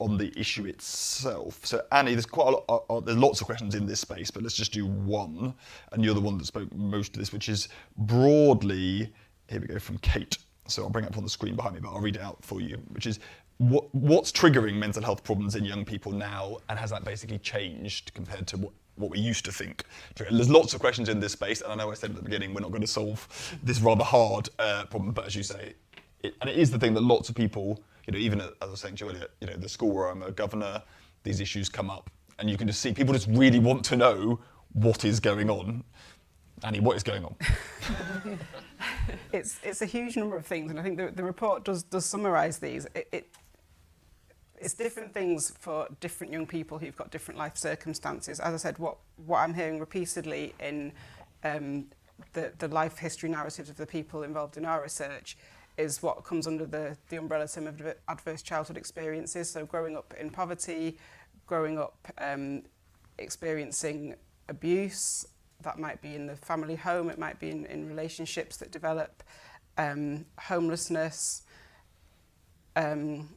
on the issue itself. So Annie, there's quite a lot. Uh, uh, there's lots of questions in this space, but let's just do one. And you're the one that spoke most of this, which is broadly. Here we go from Kate. So I'll bring it up on the screen behind me, but I'll read it out for you. Which is what, what's triggering mental health problems in young people now, and has that basically changed compared to what, what we used to think? There's lots of questions in this space, and I know I said at the beginning we're not going to solve this rather hard uh, problem, but as you say, it, and it is the thing that lots of people you know, even as I was saying to you earlier, you know, the school where I'm a governor, these issues come up, and you can just see people just really want to know what is going on. Annie, what is going on? it's it's a huge number of things, and I think the, the report does does summarise these. It, it it's different things for different young people who've got different life circumstances. As I said, what what I'm hearing repeatedly in um, the the life history narratives of the people involved in our research is what comes under the, the umbrella term of adverse childhood experiences. So growing up in poverty, growing up um, experiencing abuse, that might be in the family home, it might be in, in relationships that develop, um, homelessness. Um,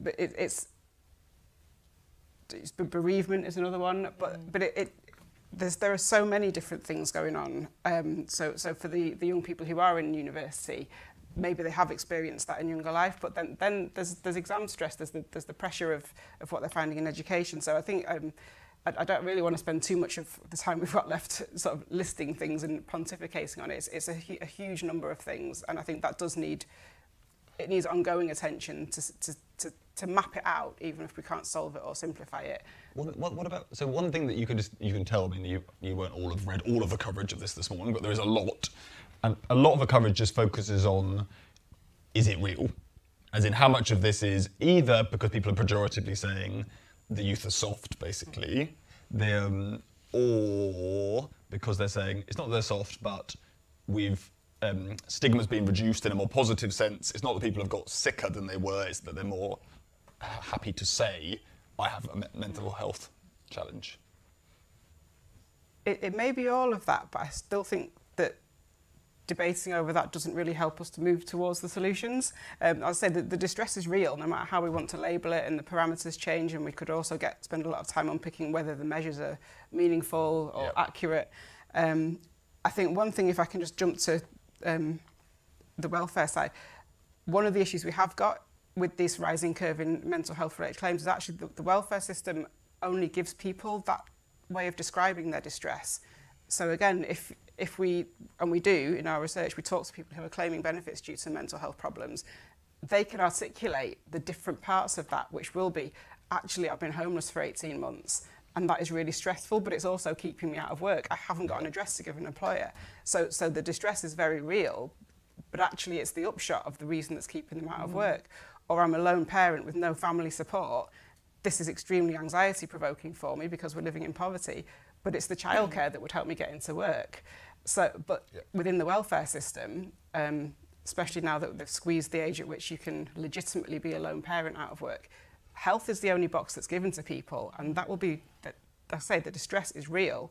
but it, it's, it's bereavement is another one, but mm. but it, it there's there are so many different things going on. Um, so so for the the young people who are in university, maybe they have experienced that in younger life, but then, then there's, there's exam stress, there's the, there's the pressure of, of what they're finding in education. So I think um, I, I don't really want to spend too much of the time we've got left sort of listing things and pontificating on it. It's, it's a, a huge number of things, and I think that does need, it needs ongoing attention to, to, to, to map it out, even if we can't solve it or simplify it. What, what, what about, so one thing that you can just, you can tell, I mean, you, you weren't all have read all of the coverage of this this morning, but there is a lot. And a lot of the coverage just focuses on is it real? As in, how much of this is either because people are pejoratively saying the youth are soft, basically, um, or because they're saying it's not that they're soft, but we've um, stigma's been reduced in a more positive sense. It's not that people have got sicker than they were; it's that they're more happy to say, "I have a me- mental health challenge." It, it may be all of that, but I still think that debating over that doesn't really help us to move towards the solutions. Um, I'll say that the distress is real, no matter how we want to label it, and the parameters change, and we could also get spend a lot of time unpicking whether the measures are meaningful or yep. accurate. Um, I think one thing, if I can just jump to um, the welfare side, one of the issues we have got with this rising curve in mental health related claims is actually the, the welfare system only gives people that way of describing their distress. So again, if if we, and we do in our research, we talk to people who are claiming benefits due to mental health problems, they can articulate the different parts of that, which will be, actually, I've been homeless for 18 months, and that is really stressful, but it's also keeping me out of work. I haven't got an address to give an employer. So, so the distress is very real, but actually it's the upshot of the reason that's keeping them out of mm. work. Or I'm a lone parent with no family support. This is extremely anxiety provoking for me because we're living in poverty, but it's the childcare that would help me get into work. So, but yeah. within the welfare system, um, especially now that they've squeezed the age at which you can legitimately be a lone parent out of work, health is the only box that's given to people, and that will be that. I say the distress is real,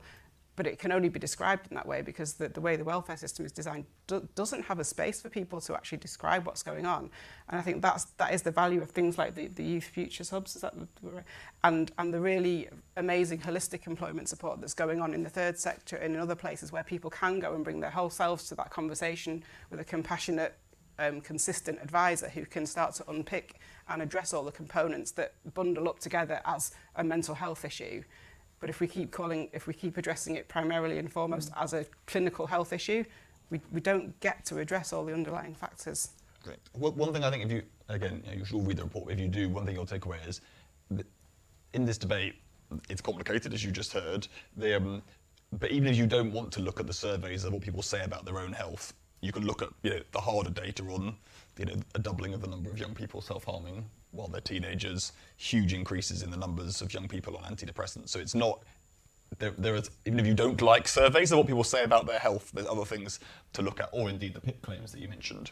but it can only be described in that way because the, the way the welfare system is designed do, doesn't have a space for people to actually describe what's going on. And I think that's, that is the value of things like the, the Youth Futures Hubs is that and, and the really amazing holistic employment support that's going on in the third sector and in other places where people can go and bring their whole selves to that conversation with a compassionate, um, consistent advisor who can start to unpick and address all the components that bundle up together as a mental health issue. But if we keep calling, if we keep addressing it primarily and foremost mm. as a clinical health issue, we, we don't get to address all the underlying factors. Great. Well, one thing I think if you, again, you, know, you should read the report, if you do, one thing you'll take away is in this debate, it's complicated, as you just heard. The, um, but even if you don't want to look at the surveys of what people say about their own health, you can look at you know, the harder data on you know, a doubling of the number of young people self-harming while they're teenagers, huge increases in the numbers of young people on antidepressants. So it's not there, there is, even if you don't like surveys of what people say about their health, there's other things to look at, or indeed the PIP claims that you mentioned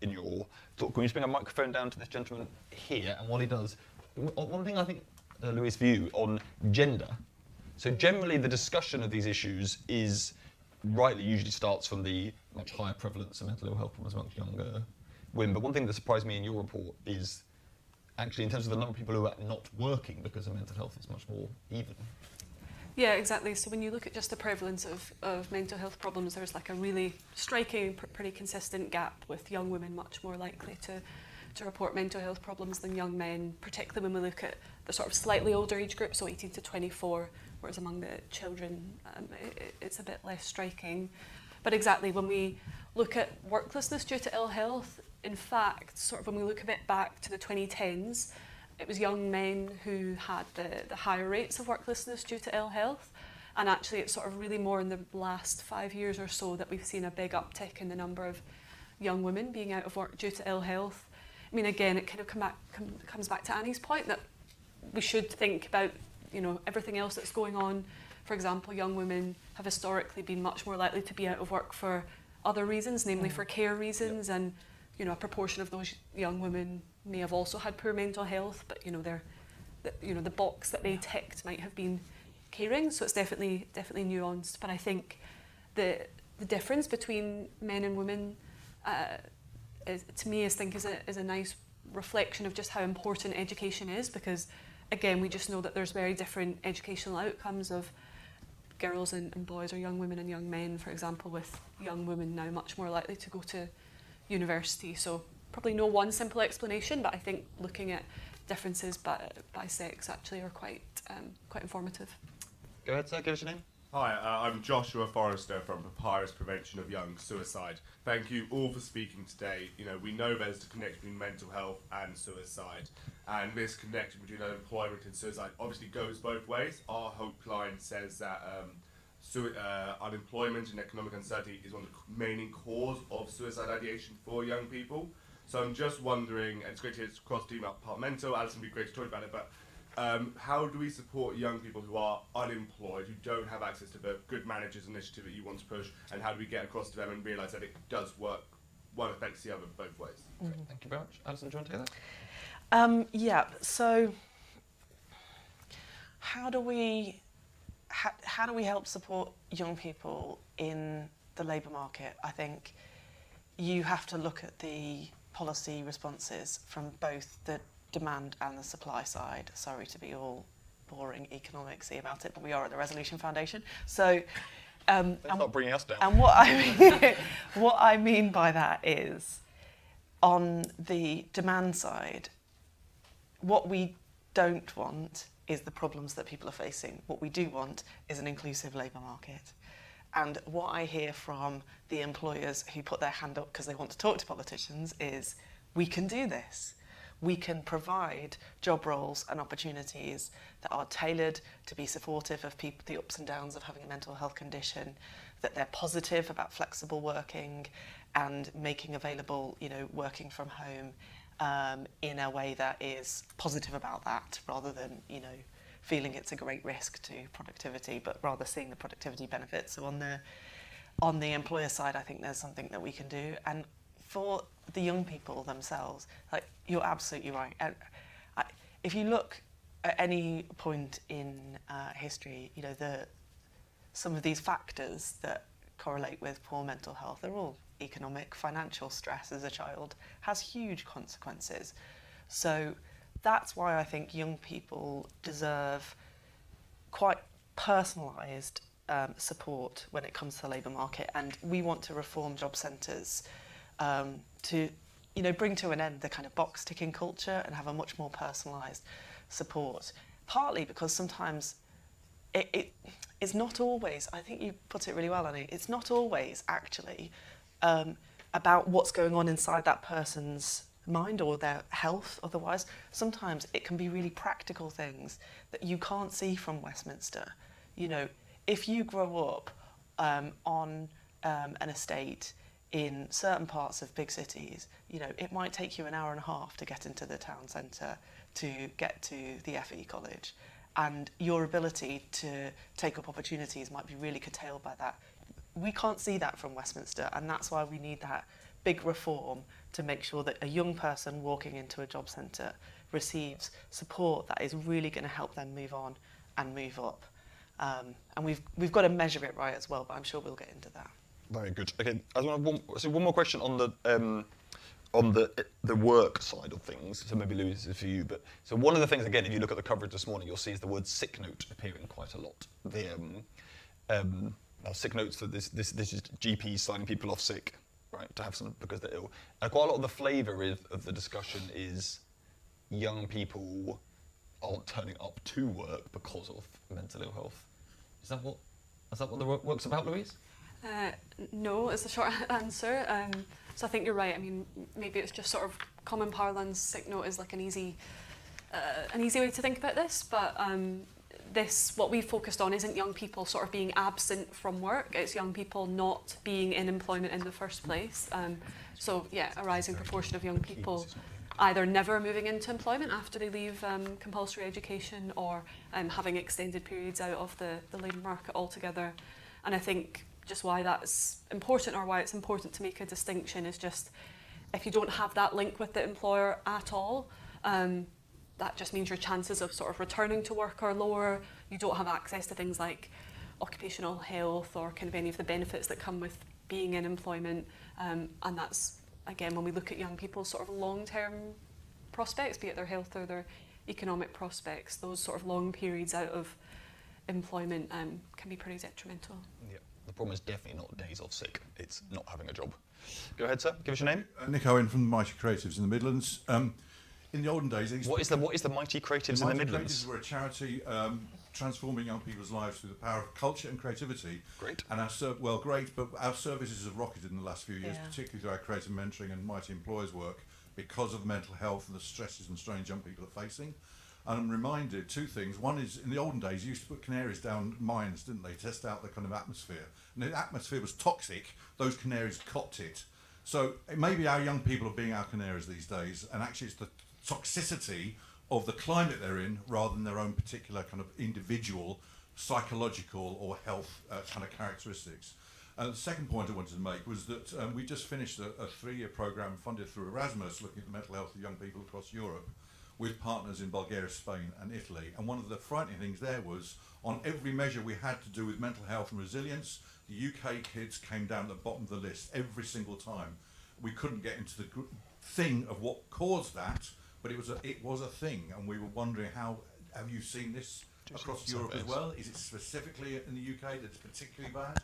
in your talk. Can you just bring a microphone down to this gentleman here? And what he does, one thing I think, uh, Louise, view on gender. So generally, the discussion of these issues is rightly usually starts from the much higher prevalence of mental ill health problems amongst younger women. But one thing that surprised me in your report is actually in terms of the number of people who are not working because of mental health, it's much more even. Yeah, exactly. So when you look at just the prevalence of, of mental health problems, there's like a really striking, pr- pretty consistent gap with young women much more likely to, to report mental health problems than young men, particularly when we look at the sort of slightly older age group, so 18 to 24, whereas among the children um, it, it's a bit less striking. But exactly, when we look at worklessness due to ill health, in fact, sort of when we look a bit back to the 2010s, it was young men who had the, the higher rates of worklessness due to ill health. And actually, it's sort of really more in the last five years or so that we've seen a big uptick in the number of young women being out of work due to ill health. I mean, again, it kind of come back, come, comes back to Annie's point that we should think about, you know, everything else that's going on. For example, young women have historically been much more likely to be out of work for other reasons, namely mm. for care reasons, yep. and you know, a proportion of those young women may have also had poor mental health, but you know, they're, the, you know, the box that they ticked might have been caring. So it's definitely definitely nuanced. But I think the the difference between men and women, uh, is, to me, I think is a is a nice reflection of just how important education is because again we just know that there's very different educational outcomes of girls and, and boys or young women and young men for example with young women now much more likely to go to university so probably no one simple explanation, but I think looking at differences by, by sex actually are quite um, quite informative. Go ahead, sir. Give us your name. Hi, uh, I'm Joshua Forrester from Papyrus Prevention of Young Suicide. Thank you all for speaking today. You know, we know there's a connection between mental health and suicide, and this connection between unemployment and suicide obviously goes both ways. Our hope line says that um, su- uh, unemployment and economic uncertainty is one of the main cause of suicide ideation for young people. So I'm just wondering, and it's great to hear it's cross departmental. Alison would be great to talk about it, but um, how do we support young people who are unemployed, who don't have access to the Good Managers initiative that you want to push, and how do we get across to them and realise that it does work? One affects the other both ways. Mm-hmm. Thank you very much. Alison, do you want to take that? Um, yeah, so how do we how, how do we help support young people in the labour market? I think you have to look at the policy responses from both the demand and the supply side. Sorry to be all boring economicsy about it, but we are at the Resolution Foundation. So, um, and, not bringing us down. And what I mean, what I mean by that is, on the demand side, what we don't want is the problems that people are facing. What we do want is an inclusive labour market. And what I hear from the employers who put their hand up because they want to talk to politicians is we can do this. We can provide job roles and opportunities that are tailored to be supportive of people, the ups and downs of having a mental health condition, that they're positive about flexible working and making available, you know, working from home um, in a way that is positive about that rather than, you know, feeling it's a great risk to productivity, but rather seeing the productivity benefits. So on the on the employer side, I think there's something that we can do. And for the young people themselves, like you're absolutely right. And I, if you look at any point in uh, history, you know the some of these factors that correlate with poor mental health, they're all economic, financial stress as a child has huge consequences. So that's why I think young people deserve quite personalised um, support when it comes to the labour market, and we want to reform job centres um, to, you know, bring to an end the kind of box ticking culture and have a much more personalised support. Partly because sometimes it, it, it's not always. I think you put it really well, Annie. It's not always actually um, about what's going on inside that person's mind or their health otherwise. Sometimes it can be really practical things that you can't see from Westminster. You know, if you grow up um, on um, an estate in certain parts of big cities, you know, it might take you an hour and a half to get into the town centre to get to the FE college. and your ability to take up opportunities might be really curtailed by that. We can't see that from Westminster, and that's why we need that big reform to make sure that a young person walking into a job centre receives support that is really going to help them move on and move up. Um, and we've, we've got to measure it right as well, but I'm sure we'll get into that. Very good. Okay, I want one, so one more question on the um, on the the work side of things. So maybe Louise is for you. But so one of the things again, if you look at the coverage this morning, you'll see is the word sick note appearing quite a lot. The um, um, now sick notes for this this this is GPs signing people off sick, right, to have some because they're ill. And quite a lot of the flavour is, of the discussion is young people aren't turning up to work because of mental ill health. Is that what is that what the work's about, Louise? Uh, no, is the short answer. Um, so I think you're right. I mean, maybe it's just sort of common parlance. Sick note is like an easy, uh, an easy way to think about this. But um, this, what we've focused on, isn't young people sort of being absent from work. It's young people not being in employment in the first place. Um, so yeah, a rising proportion of young people either never moving into employment after they leave um, compulsory education or um, having extended periods out of the, the labour market altogether. And I think just why that's important or why it's important to make a distinction is just if you don't have that link with the employer at all, um, that just means your chances of sort of returning to work are lower. You don't have access to things like occupational health or kind of any of the benefits that come with being in employment. Um, and that's, again, when we look at young people's sort of long-term prospects, be it their health or their economic prospects, those sort of long periods out of employment um, can be pretty detrimental. Yeah. The problem is definitely not days off sick. It's not having a job. Go ahead, sir. Give us your name. Uh, Nick Owen from the Mighty Creatives in the Midlands. Um, in the olden days, what is the what is the Mighty Creatives the in the Mighty Midlands? Creatives were a charity um, transforming young people's lives through the power of culture and creativity. Great. And our ser- well, great, but our services have rocketed in the last few years, Yeah. particularly through our creative mentoring and Mighty Employers work, because of the mental health and the stresses and strains young people are facing. And I'm reminded two things. One is in the olden days, you used to put canaries down mines, didn't they, test out the kind of atmosphere. And the atmosphere was toxic. Those canaries copped it. So maybe our young people are being our canaries these days, and actually it's the toxicity of the climate they're in rather than their own particular kind of individual psychological or health uh, kind of characteristics. The second point I wanted to make was that um, we just finished a, a three-year program funded through Erasmus looking at the mental health of young people across Europe with partners in Bulgaria, Spain and Italy. And one of the frightening things there was on every measure we had to do with mental health and resilience, the UK kids came down the bottom of the list every single time. We couldn't get into the thing of what caused that, but it was a, it was a thing, and we were wondering how have you seen this across Europe as well? Is it specifically in the UK that's particularly bad?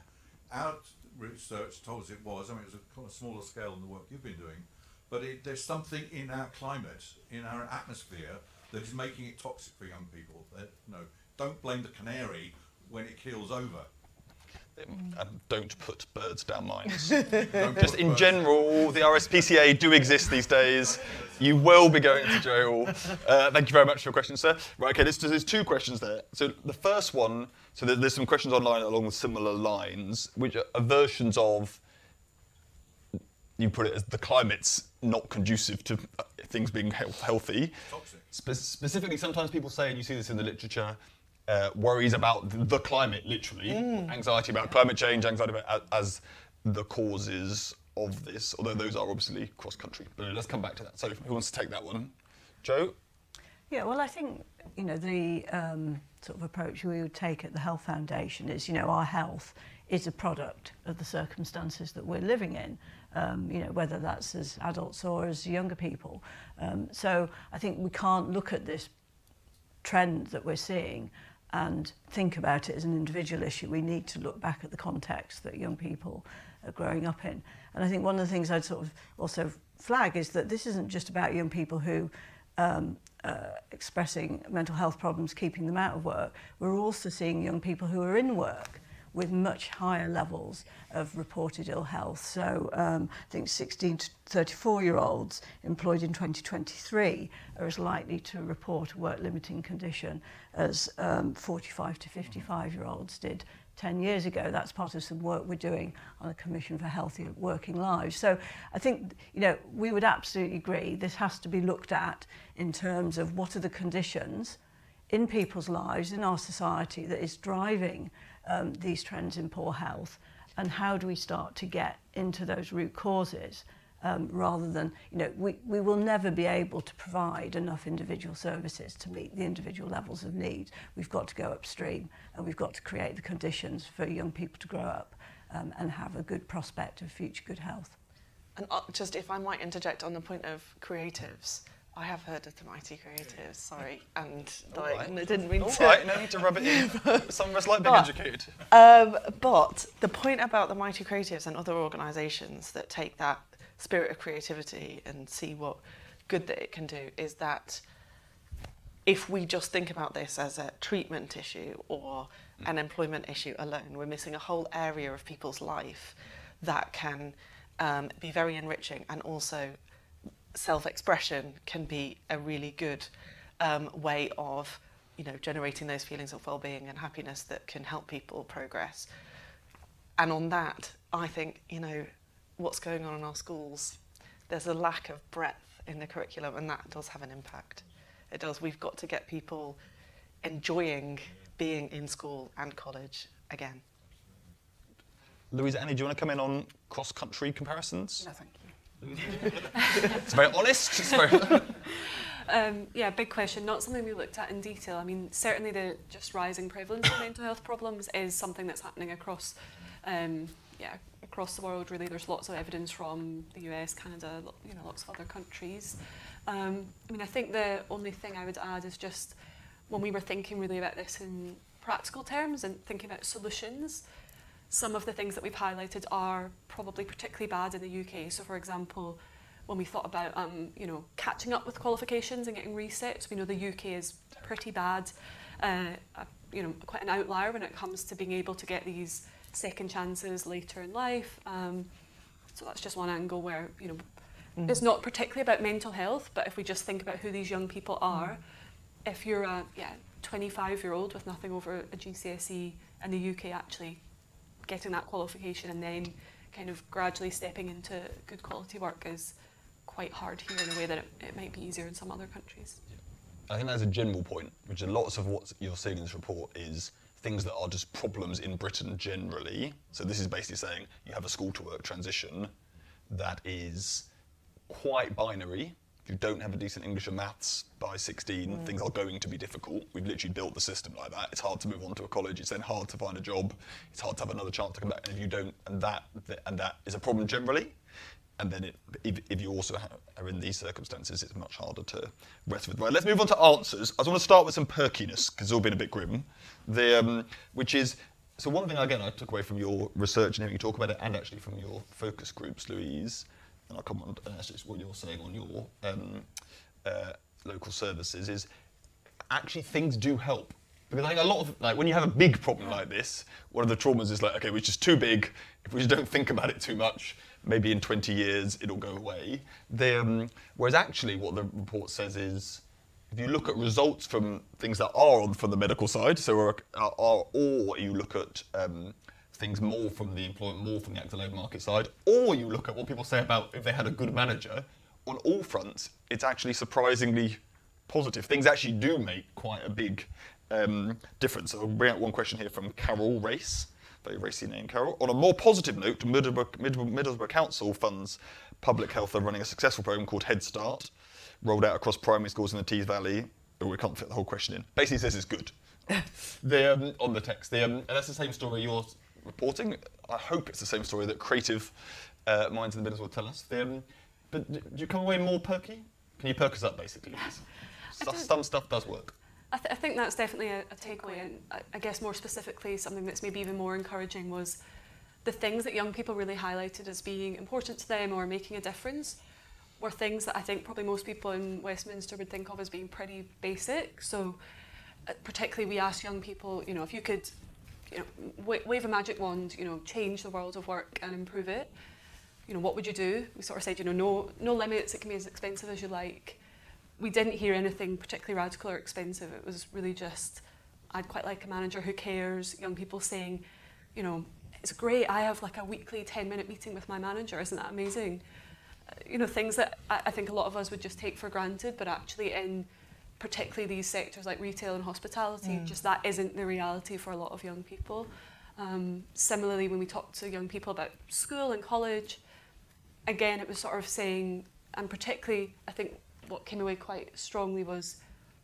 Our research told us it was. I mean, it was a kind of smaller scale than the work you've been doing, but it, there's something in our climate, in our atmosphere, that is making it toxic for young people. That, no, don't blame the canary when it keels over. And don't put birds down mines. Just in general, the RSPCA do exist these days. You will be going to jail. Uh, thank you very much for your question, sir. Right, okay, there's, there's two questions there. So the first one, so there- there's some questions online along similar lines, which are, are versions of, you put it as the climate's not conducive to uh, things being health, healthy. Toxic. Spe- specifically, sometimes people say, and you see this in the literature, uh, worries about the climate, literally, anxiety about climate change, anxiety about as the causes of this. Although those are obviously cross country. But let's come back to that. So, who wants to take that one? Jo. Yeah, well, I think you know the um, sort of approach we would take at the Health Foundation is, you know, our health is a product of the circumstances that we're living in. Um, you know, whether that's as adults or as younger people. Um, so I think we can't look at this trend that we're seeing and think about it as an individual issue. We need to look back at the context that young people are growing up in. And I think one of the things I'd sort of also flag is that this isn't just about young people who um, uh, expressing mental health problems, keeping them out of work. We're also seeing young people who are in work with much higher levels of reported ill health. So um, I think 16 to 34 year olds employed in 2023 are as likely to report a work limiting condition as um, 45 to 55 year olds did 10 years ago. That's part of some work we're doing on the Commission for Healthy Working Lives. So I think, you know, we would absolutely agree this has to be looked at in terms of what are the conditions in people's lives, in our society, that is driving um, these trends in poor health, and how do we start to get into those root causes um, rather than, you know, we, we will never be able to provide enough individual services to meet the individual levels of need. We've got to go upstream and we've got to create the conditions for young people to grow up um, and have a good prospect of future good health. And uh, just if I might interject on the point of creatives, I have heard of the Mighty Creatives, sorry, and like, right. I didn't mean All to. right, no need to rub it in. Some of us like being But- educated. Um, but the point about the Mighty Creatives and other organisations that take that spirit of creativity and see what good that it can do is that if we just think about this as a treatment issue or an employment issue alone, we're missing a whole area of people's life that can um, be very enriching and also self-expression can be a really good um, way of you know generating those feelings of well-being and happiness that can help people progress and on that i think you know what's going on in our schools there's a lack of breadth in the curriculum and that does have an impact it does we've got to get people enjoying being in school and college again Louisa, Annie, do you want to come in on cross-country comparisons? No, thank you. It's very honest. It's very Um, yeah, big question. Not something we looked at in detail. I mean, certainly the just rising prevalence of mental health problems is something that's happening across, um, yeah, across the world. Really, there's lots of evidence from the US, Canada, you know, lots of other countries. Um, I mean, I think the only thing I would add is just when we were thinking really about this in practical terms and thinking about solutions. Some of the things that we've highlighted are probably particularly bad in the UK. So, for example, when we thought about um, you know catching up with qualifications and getting resets, we know the UK is pretty bad, uh, uh, you know quite an outlier when it comes to being able to get these second chances later in life. Um, so that's just one angle where you know it's not particularly about mental health, but if we just think about who these young people are, if you're a yeah 25 year old with nothing over a GCSE in the UK actually getting that qualification and then kind of gradually stepping into good quality work is quite hard here in a way that it, it might be easier in some other countries. I think that's a general point, which is lots of what you're seeing in this report is things that are just problems in Britain generally. So this is basically saying you have a school to work transition that is quite binary. If you don't have a decent English and maths by 16, things are going to be difficult. We've literally built the system like that. It's hard to move on to a college. It's then hard to find a job. It's hard to have another chance to come back. And if you don't, and that and that is a problem generally. And then it, if, if you also are in these circumstances, it's much harder to rest with. Right, let's move on to answers. I just want to start with some perkiness because it's all been a bit grim. The, um, which is so one thing again I took away from your research and hearing you talk about it, and actually from your focus groups, Louise, and I'll come on that's just what you're saying on your um, uh, local services is actually things do help. Because I think a lot of like when you have a big problem like this, one of the traumas is like, okay, which is too big. If we just don't think about it too much, maybe in 20 years it'll go away. Um, whereas actually, what the report says is, if you look at results from things that are on from the medical side, so are, are or you look at um, things more from the employment, more from the active labour market side, or you look at what people say about if they had a good manager. On all fronts, it's actually surprisingly positive. Things actually do make quite a big um, difference. So I'll bring out one question here from Carol Race, very racy name, Carol. On a more positive note, Middlesbrough, Middlesbrough, Middlesbrough Council funds public health are running a successful program called Head Start, rolled out across primary schools in the Tees Valley. Oh, we can't fit the whole question in. Basically, says it's good. the, um, on the text, the, um, and that's the same story you're reporting. I hope it's the same story that creative uh, minds in the Middlesbrough tell us. The, um, but do you come away more perky? Can you perk us up, basically? Some, some stuff does work. I, th- I think that's definitely a, a takeaway, and I, I guess more specifically, something that's maybe even more encouraging was the things that young people really highlighted as being important to them or making a difference were things that I think probably most people in Westminster would think of as being pretty basic. So, uh, particularly, we asked young people, you know, if you could, you know, wa- wave a magic wand, you know, change the world of work and improve it. You know, what would you do? We sort of said, you know, no, no limits. It can be as expensive as you like we didn't hear anything particularly radical or expensive. It was really just, I'd quite like a manager who cares. Young people saying, you know, it's great. I have like a weekly 10 minute meeting with my manager. Isn't that amazing? Uh, You know, things that I, I think a lot of us would just take for granted, but actually in particularly these sectors like retail and hospitality, just that isn't the reality for a lot of young people. Um, similarly, when we talked to young people about school and college, again, it was sort of saying, and particularly, I think what came away quite strongly was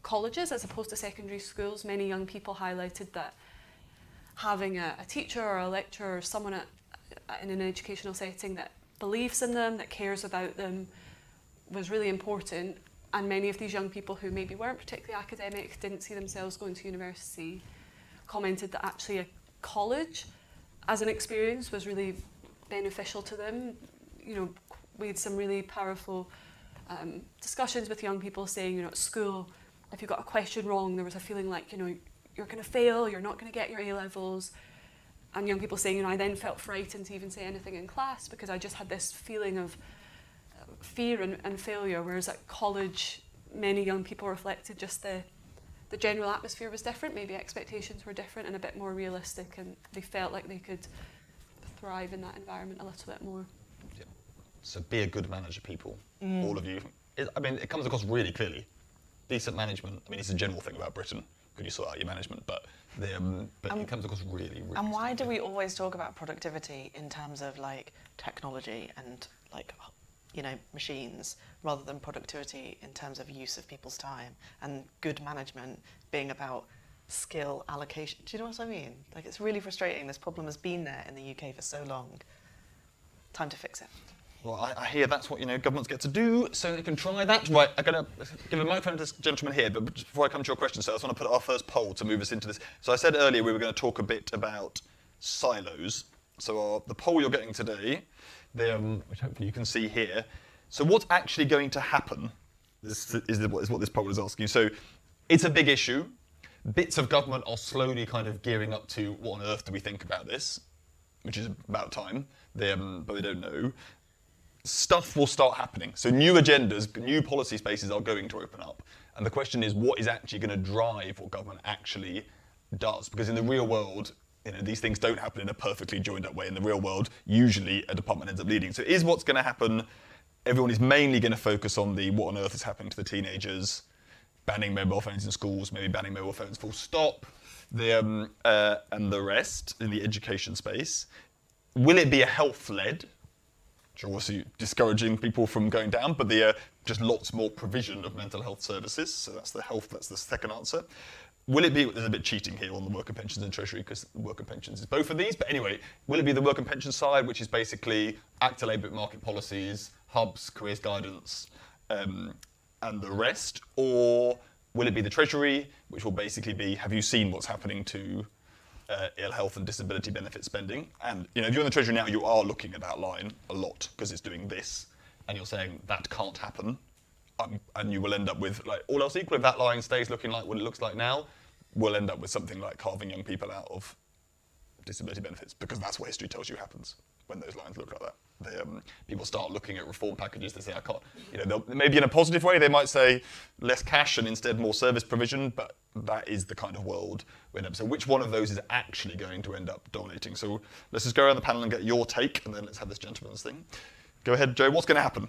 colleges as opposed to secondary schools. Many young people highlighted that having a, a teacher or a lecturer or someone at, in an educational setting that believes in them, that cares about them, was really important. And many of these young people who maybe weren't particularly academic, didn't see themselves going to university, commented that actually a college as an experience was really beneficial to them. You know, we had some really powerful um, discussions with young people saying, you know, at school, if you got a question wrong, there was a feeling like, you know, you're going to fail, you're not going to get your A levels. And young people saying, you know, I then felt frightened to even say anything in class because I just had this feeling of fear and, and failure. Whereas at college, many young people reflected just the the general atmosphere was different. Maybe expectations were different and a bit more realistic, and they felt like they could thrive in that environment a little bit more. Yeah. So be a good manager, people. All of you. It, I mean, it comes across really clearly. Decent management. I mean, it's a general thing about Britain. Could you sort out your management? But the, um, but it comes across really, really. And why do we always talk about productivity in terms of like technology and like you know machines rather than productivity in terms of use of people's time and good management being about skill allocation? Do you know what I mean? Like it's really frustrating. This problem has been there in the UK for so long. Time to fix it. Well, I, I hear that's what you know governments get to do, so they can try that. Right, I'm going to give a microphone to this gentleman here, but before I come to your question, so I just want to put our first poll to move us into this. So I said earlier we were going to talk a bit about silos. So our, the poll you're getting today, um, which hopefully you can see here. So what's actually going to happen? This is, is what this poll is asking. You. So it's a big issue. Bits of government are slowly kind of gearing up to what on earth do we think about this, which is about time. They, um, but they don't know stuff will start happening. So new agendas, new policy spaces are going to open up. And the question is, what is actually going to drive what government actually does? Because in the real world, you know, these things don't happen in a perfectly joined up way. In the real world, usually a department ends up leading. So is what's going to happen? Everyone is mainly going to focus on the what on earth is happening to the teenagers, banning mobile phones in schools, maybe banning mobile phones full stop, the, um, uh, and the rest in the education space. Will it be a health led? which are obviously discouraging people from going down, but the uh, just lots more provision of mental health services. So that's the health. That's the second answer. Will it be? There's a bit cheating here on the worker pensions and treasury because worker pensions is both of these. But anyway, will it be the work and pension side, which is basically active labour market policies, hubs, careers guidance, um, and the rest, or will it be the treasury, which will basically be have you seen what's happening to uh, ill health and disability benefit spending. And you know, if you're in the Treasury now, you are looking at that line a lot because it's doing this, and you're saying that can't happen, and you will end up with like all else equal. If that line stays looking like what it looks like now, we'll end up with something like carving young people out of disability benefits because that's what history tells you happens when those lines look like that. They, um, people start looking at reform packages. They say, I can't, you know, maybe in a positive way, they might say less cash and instead more service provision, but that is the kind of world we end up. So, which one of those is actually going to end up dominating? So, let's just go around the panel and get your take, and then let's have this gentleman's thing. Go ahead, Jo. What's going to happen?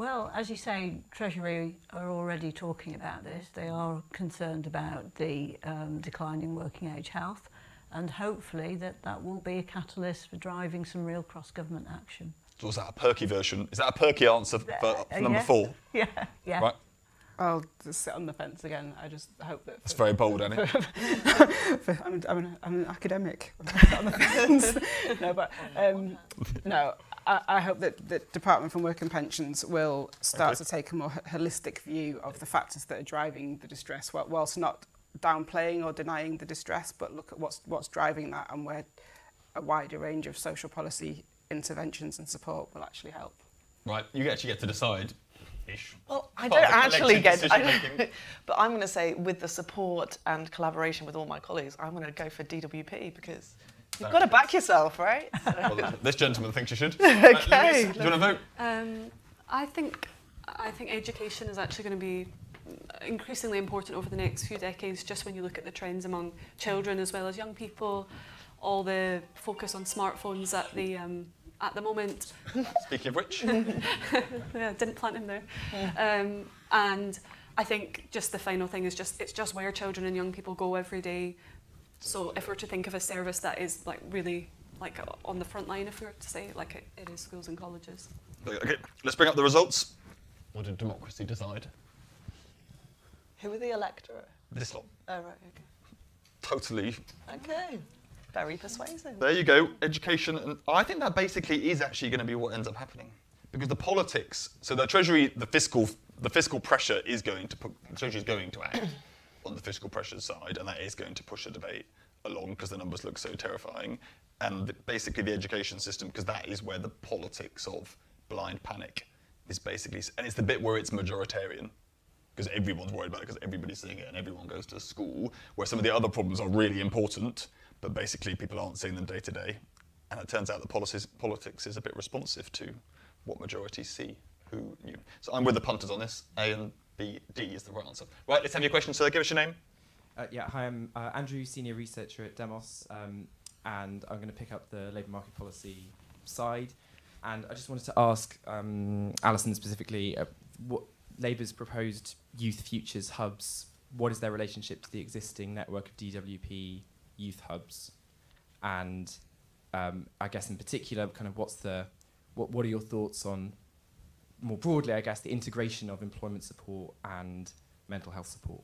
Well, as you say, Treasury are already talking about this. They are concerned about the um, declining working age health, and hopefully that that will be a catalyst for driving some real cross-government action. So, was that a perky version? Is that a perky answer for, for Uh, number yeah. four? Yeah, yeah. Right. I'll just sit on the fence again. I just hope that. That's very bold, Annie. for- I'm, I'm, an, I'm an academic on the fence. no, but um, no, I, I hope that the Department for Work and Pensions will start Okay. to take a more holistic view of the factors that are driving the distress, whilst not downplaying or denying the distress, but look at what's what's driving that and where a wider range of social policy interventions and support will actually help. Right. You actually get to decide. Ish. Well, I Part don't actually get. I decision-making. don't, but I'm going to say, with the support and collaboration with all my colleagues, I'm going to go for DWP because you've got to back yourself, right? Well, this gentleman thinks you should. Okay. Louise, do you want to vote? Um, I think I think education is actually going to be increasingly important over the next few decades. Just when you look at the trends among children as well as young people, all the focus on smartphones at the um, at the moment. Speaking of which, yeah, didn't plant him there. Um, and I think just the final thing is just it's just where children and young people go every day. So if we're to think of a service that is like really like on the front line, if we were to say like it, it is schools and colleges. Okay, let's bring up the results. What did democracy decide? Who are the electorate? This lot. Oh, right, okay. Totally. Okay. Very persuasive. There you go. Education, and I think that basically is actually going to be what ends up happening, because the politics. So the Treasury, the fiscal, the fiscal pressure is going to put. The Treasury is going to act on the fiscal pressure side, and that is going to push the debate along because the numbers look so terrifying. And basically, the education system, because that is where the politics of blind panic is basically, and it's the bit where it's majoritarian because everyone's worried about it because everybody's seeing it and everyone goes to school. Where some of the other problems are really important, but basically people aren't seeing them day to day. And it turns out that policies, politics is a bit responsive to what majorities see. Who knew? So I'm with the punters on this. A and B, D is the right answer. Right, let's have your question, sir. Give us your name. Uh, yeah, hi, I'm uh, Andrew, senior researcher at Demos, um, and I'm going to pick up the labour market policy side. And I just wanted to ask um, Alison specifically uh, what Labour's proposed youth futures hubs. What is their relationship to the existing network of DWP youth hubs? And um, I guess in particular, kind of what's the what what are your thoughts on more broadly? I guess the integration of employment support and mental health support.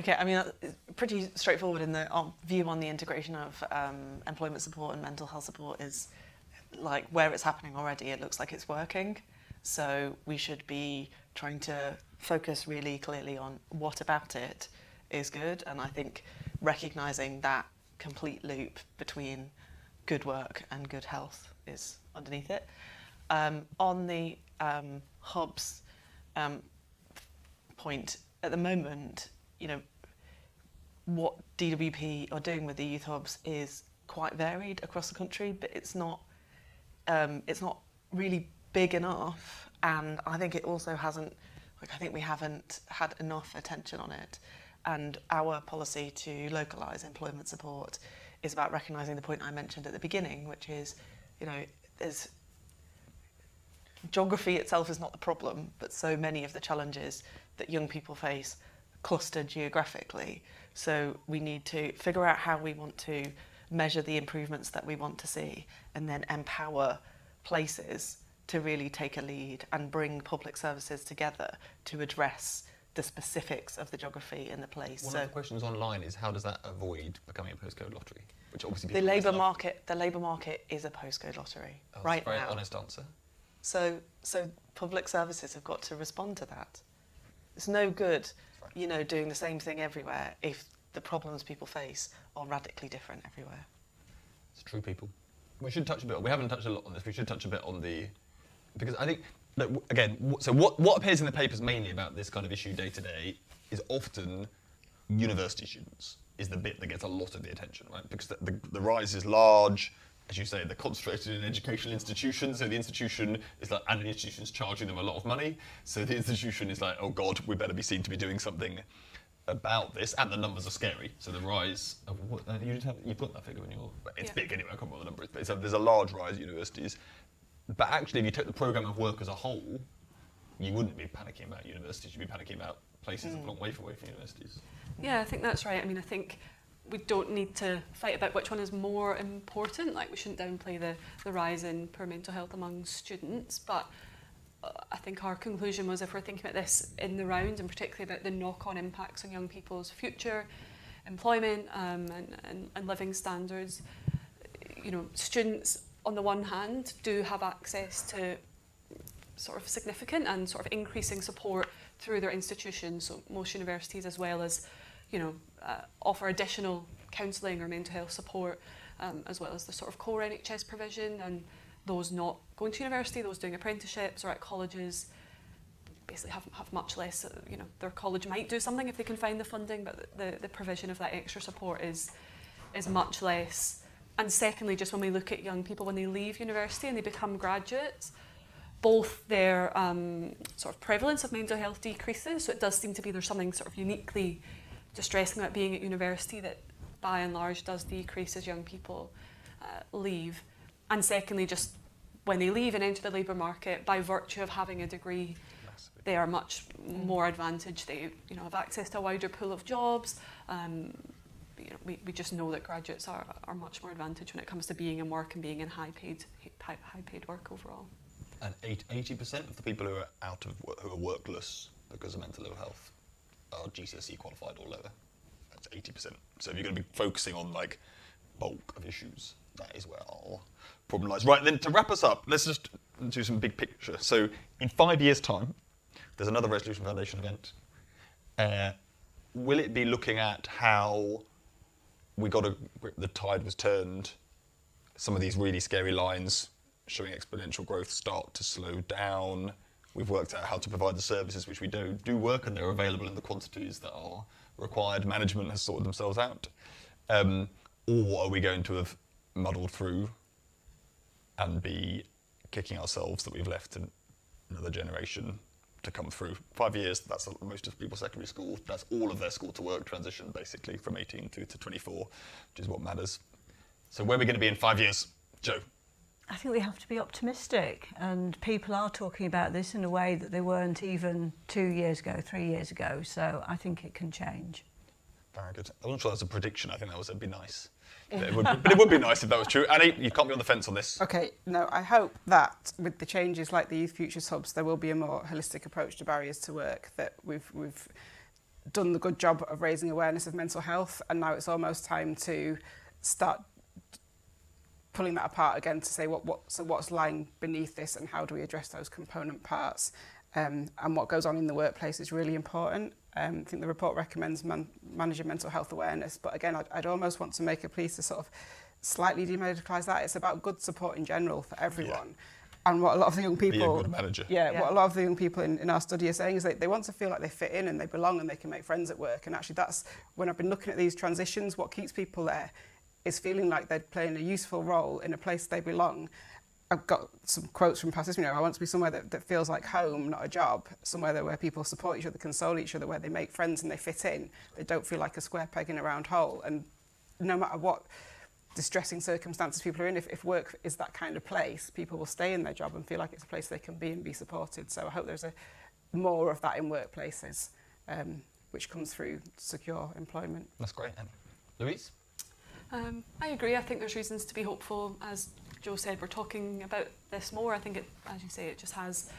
Okay, I mean, uh, pretty straightforward in the our view on the integration of um, employment support and mental health support is like where it's happening already, it looks like it's working. So we should be trying to focus really clearly on what about it is good. And I think recognizing that complete loop between good work and good health is underneath it. Um, on the um, hubs um, point, at the moment, you know, what DWP are doing with the youth hubs is quite varied across the country, but it's not um, it's not really big enough, and I think it also hasn't. Like I think we haven't had enough attention on it, and our policy to localise employment support is about recognising the point I mentioned at the beginning, which is, you know, there's geography itself is not the problem, but so many of the challenges that young people face cluster geographically. So we need to figure out how we want to measure the improvements that we want to see and then empower places to really take a lead and bring public services together to address the specifics of the geography in the place. One so of the questions online is how does that avoid becoming a postcode lottery? Which obviously the labour market, the labour market is a postcode lottery Oh, that's right a very now. honest answer. So, so public services have got to respond to that. It's no good, you know, doing the same thing everywhere if the problems people face are radically different everywhere. It's true, people. We should touch a bit. We haven't touched a lot on this. We should touch a bit on the because I think look, again. So what what appears in the papers mainly about this kind of issue day to day is often university students is the bit that gets a lot of the attention, right? Because the, the, the rise is large. As you say, they're concentrated in educational institutions, so the institution is like, and the institution's charging them a lot of money. So the institution is like, oh God, we better be seen to be doing something about this, and the numbers are scary. So the rise of what uh, you did have, you've got that figure in your, it's Yeah. big anyway. I can't remember the number is, but a, there's a large rise at universities. But actually, if you took the program of work as a whole, you wouldn't be panicking about universities. You'd be panicking about places a long way away from universities. Yeah, I think that's right. I mean, I think we don't need to fight about which one is more important. Like, we shouldn't downplay the, the rise in poor mental health among students. But uh, I think our conclusion was if we're thinking about this in the round, and particularly about the knock on impacts on young people's future, employment, um, and, and, and living standards, you know, students on the one hand do have access to sort of significant and sort of increasing support through their institutions. So most universities, as well as, you know, uh, offer additional counselling or mental health support, um, as well as the sort of core NHS provision and those not going to university, those doing apprenticeships or at colleges, basically have, have much less, uh, you know, their college might do something if they can find the funding, but the, the provision of that extra support is, is much less. And secondly, just when we look at young people when they leave university and they become graduates, both their um, sort of prevalence of mental health decreases, so it does seem to be there's something sort of uniquely distressing about being at university that by and large does decrease as young people uh, leave. And secondly, just when they leave and enter the labour market, by virtue of having a degree, they are much more advantaged. They you know have access to a wider pool of jobs. Um, you know, we, we just know that graduates are, are much more advantaged when it comes to being in work and being in high paid high, high paid work overall. And eighty percent of the people who are out of who are workless because of mental ill health are GCSE qualified or lower. That's eighty percent. So if you're going to be focusing on like bulk of issues, that is where our problem lies. Right then, to wrap us up, let's just do some big picture. So in five years' time, there's another Resolution Foundation event. Uh, will it be looking at how we got a the tide was turned? Some of these really scary lines showing exponential growth start to slow down. We've worked out how to provide the services which we do do work, and they're available in the quantities that are required. Management has sorted themselves out. Um, or are we going to have muddled through and be kicking ourselves that we've left another generation to come through. Five years, that's most of people's secondary school. That's all of their school to work transition, basically, from 18 through to 24, which is what matters. So, where are we going to be in five years? Jo. I think we have to be optimistic, and people are talking about this in a way that they weren't even two years ago, three years ago. So, I think it can change. Very good. I wasn't sure that was a prediction. I think that was it'd be nice. it would, but it would be nice if that was true. Annie, you can't be on the fence on this. Okay, no, I hope that with the changes like the Youth Futures hubs, there will be a more holistic approach to barriers to work. That we've we've done the good job of raising awareness of mental health, and now it's almost time to start pulling that apart again to say what, what, so what's lying beneath this and how do we address those component parts um, and what goes on in the workplace is really important. Um, I think the report recommends man managing mental health awareness, but again, I'd, I'd almost want to make a plea to sort of slightly demedicalise that. It's about good support in general for everyone. Yeah. And what a lot of the young people... Be a good manager. Yeah, yeah, what a lot of the young people in, in our study are saying is that they want to feel like they fit in and they belong and they can make friends at work. And actually that's, when I've been looking at these transitions, what keeps people there is feeling like they're playing a useful role in a place they belong I've got some quotes from past. You know, I want to be somewhere that, that feels like home, not a job. Somewhere that where people support each other, console each other, where they make friends and they fit in. They don't feel like a square peg in a round hole. And no matter what distressing circumstances people are in, if, if work is that kind of place, people will stay in their job and feel like it's a place they can be and be supported. So I hope there's a more of that in workplaces, um, which comes through secure employment. That's great. And Louise? Um, I agree. I think there's reasons to be hopeful as Jo said, we're talking about this more. I think, it, as you say, it just has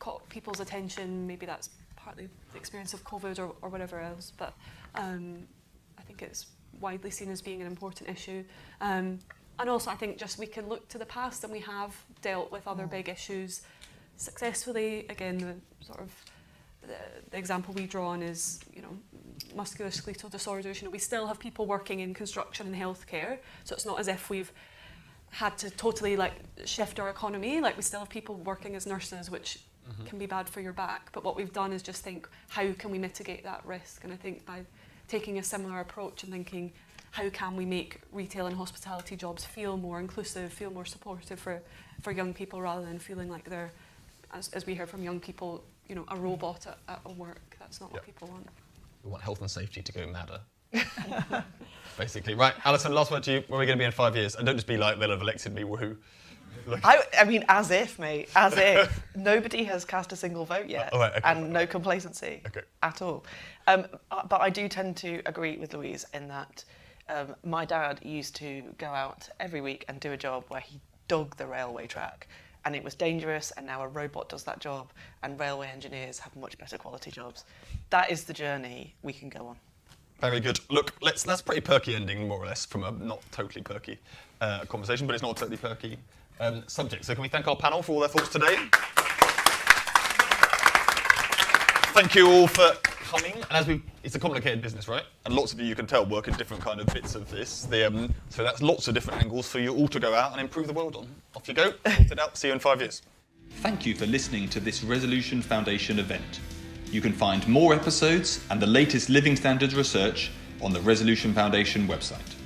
caught people's attention. Maybe that's partly the experience of COVID or, or whatever else, but um, I think it's widely seen as being an important issue. Um, and also, I think just we can look to the past and we have dealt with other big issues successfully. Again, the sort of the, the example we draw on is, you know, musculoskeletal disorders. You know, we still have people working in construction and healthcare, so it's not as if we've had to totally like shift our economy. Like we still have people working as nurses, which mm-hmm. can be bad for your back. But what we've done is just think, how can we mitigate that risk? And I think by taking a similar approach and thinking, how can we make retail and hospitality jobs feel more inclusive, feel more supportive for, for young people rather than feeling like they're, as, as we hear from young people, you know, a robot at, at work. That's not yep. what people want. We want health and safety to go madder. Basically, right, Alison. Last word to you. Where are we going to be in five years? And don't just be like they'll have elected me. Woohoo! I, I mean, as if, mate, as if nobody has cast a single vote yet, oh, right, okay, and no complacency okay. at all. Um, uh, but I do tend to agree with Louise in that um, my dad used to go out every week and do a job where he dug the railway track, and it was dangerous. And now a robot does that job, and railway engineers have much better quality jobs. That is the journey we can go on. Very good. Look, let's that's pretty perky ending, more or less, from a not totally perky uh, conversation, but it's not totally perky um, subject. So can we thank our panel for all their thoughts today? Thank you all for coming. And as we, it's a complicated business, right? And lots of you, you can tell, work in different kind of bits of this. The, um, so that's lots of different angles for you all to go out and improve the world on. Off you go. It out. See you in five years. Thank you for listening to this Resolution Foundation event. You can find more episodes and the latest living standards research on the Resolution Foundation website.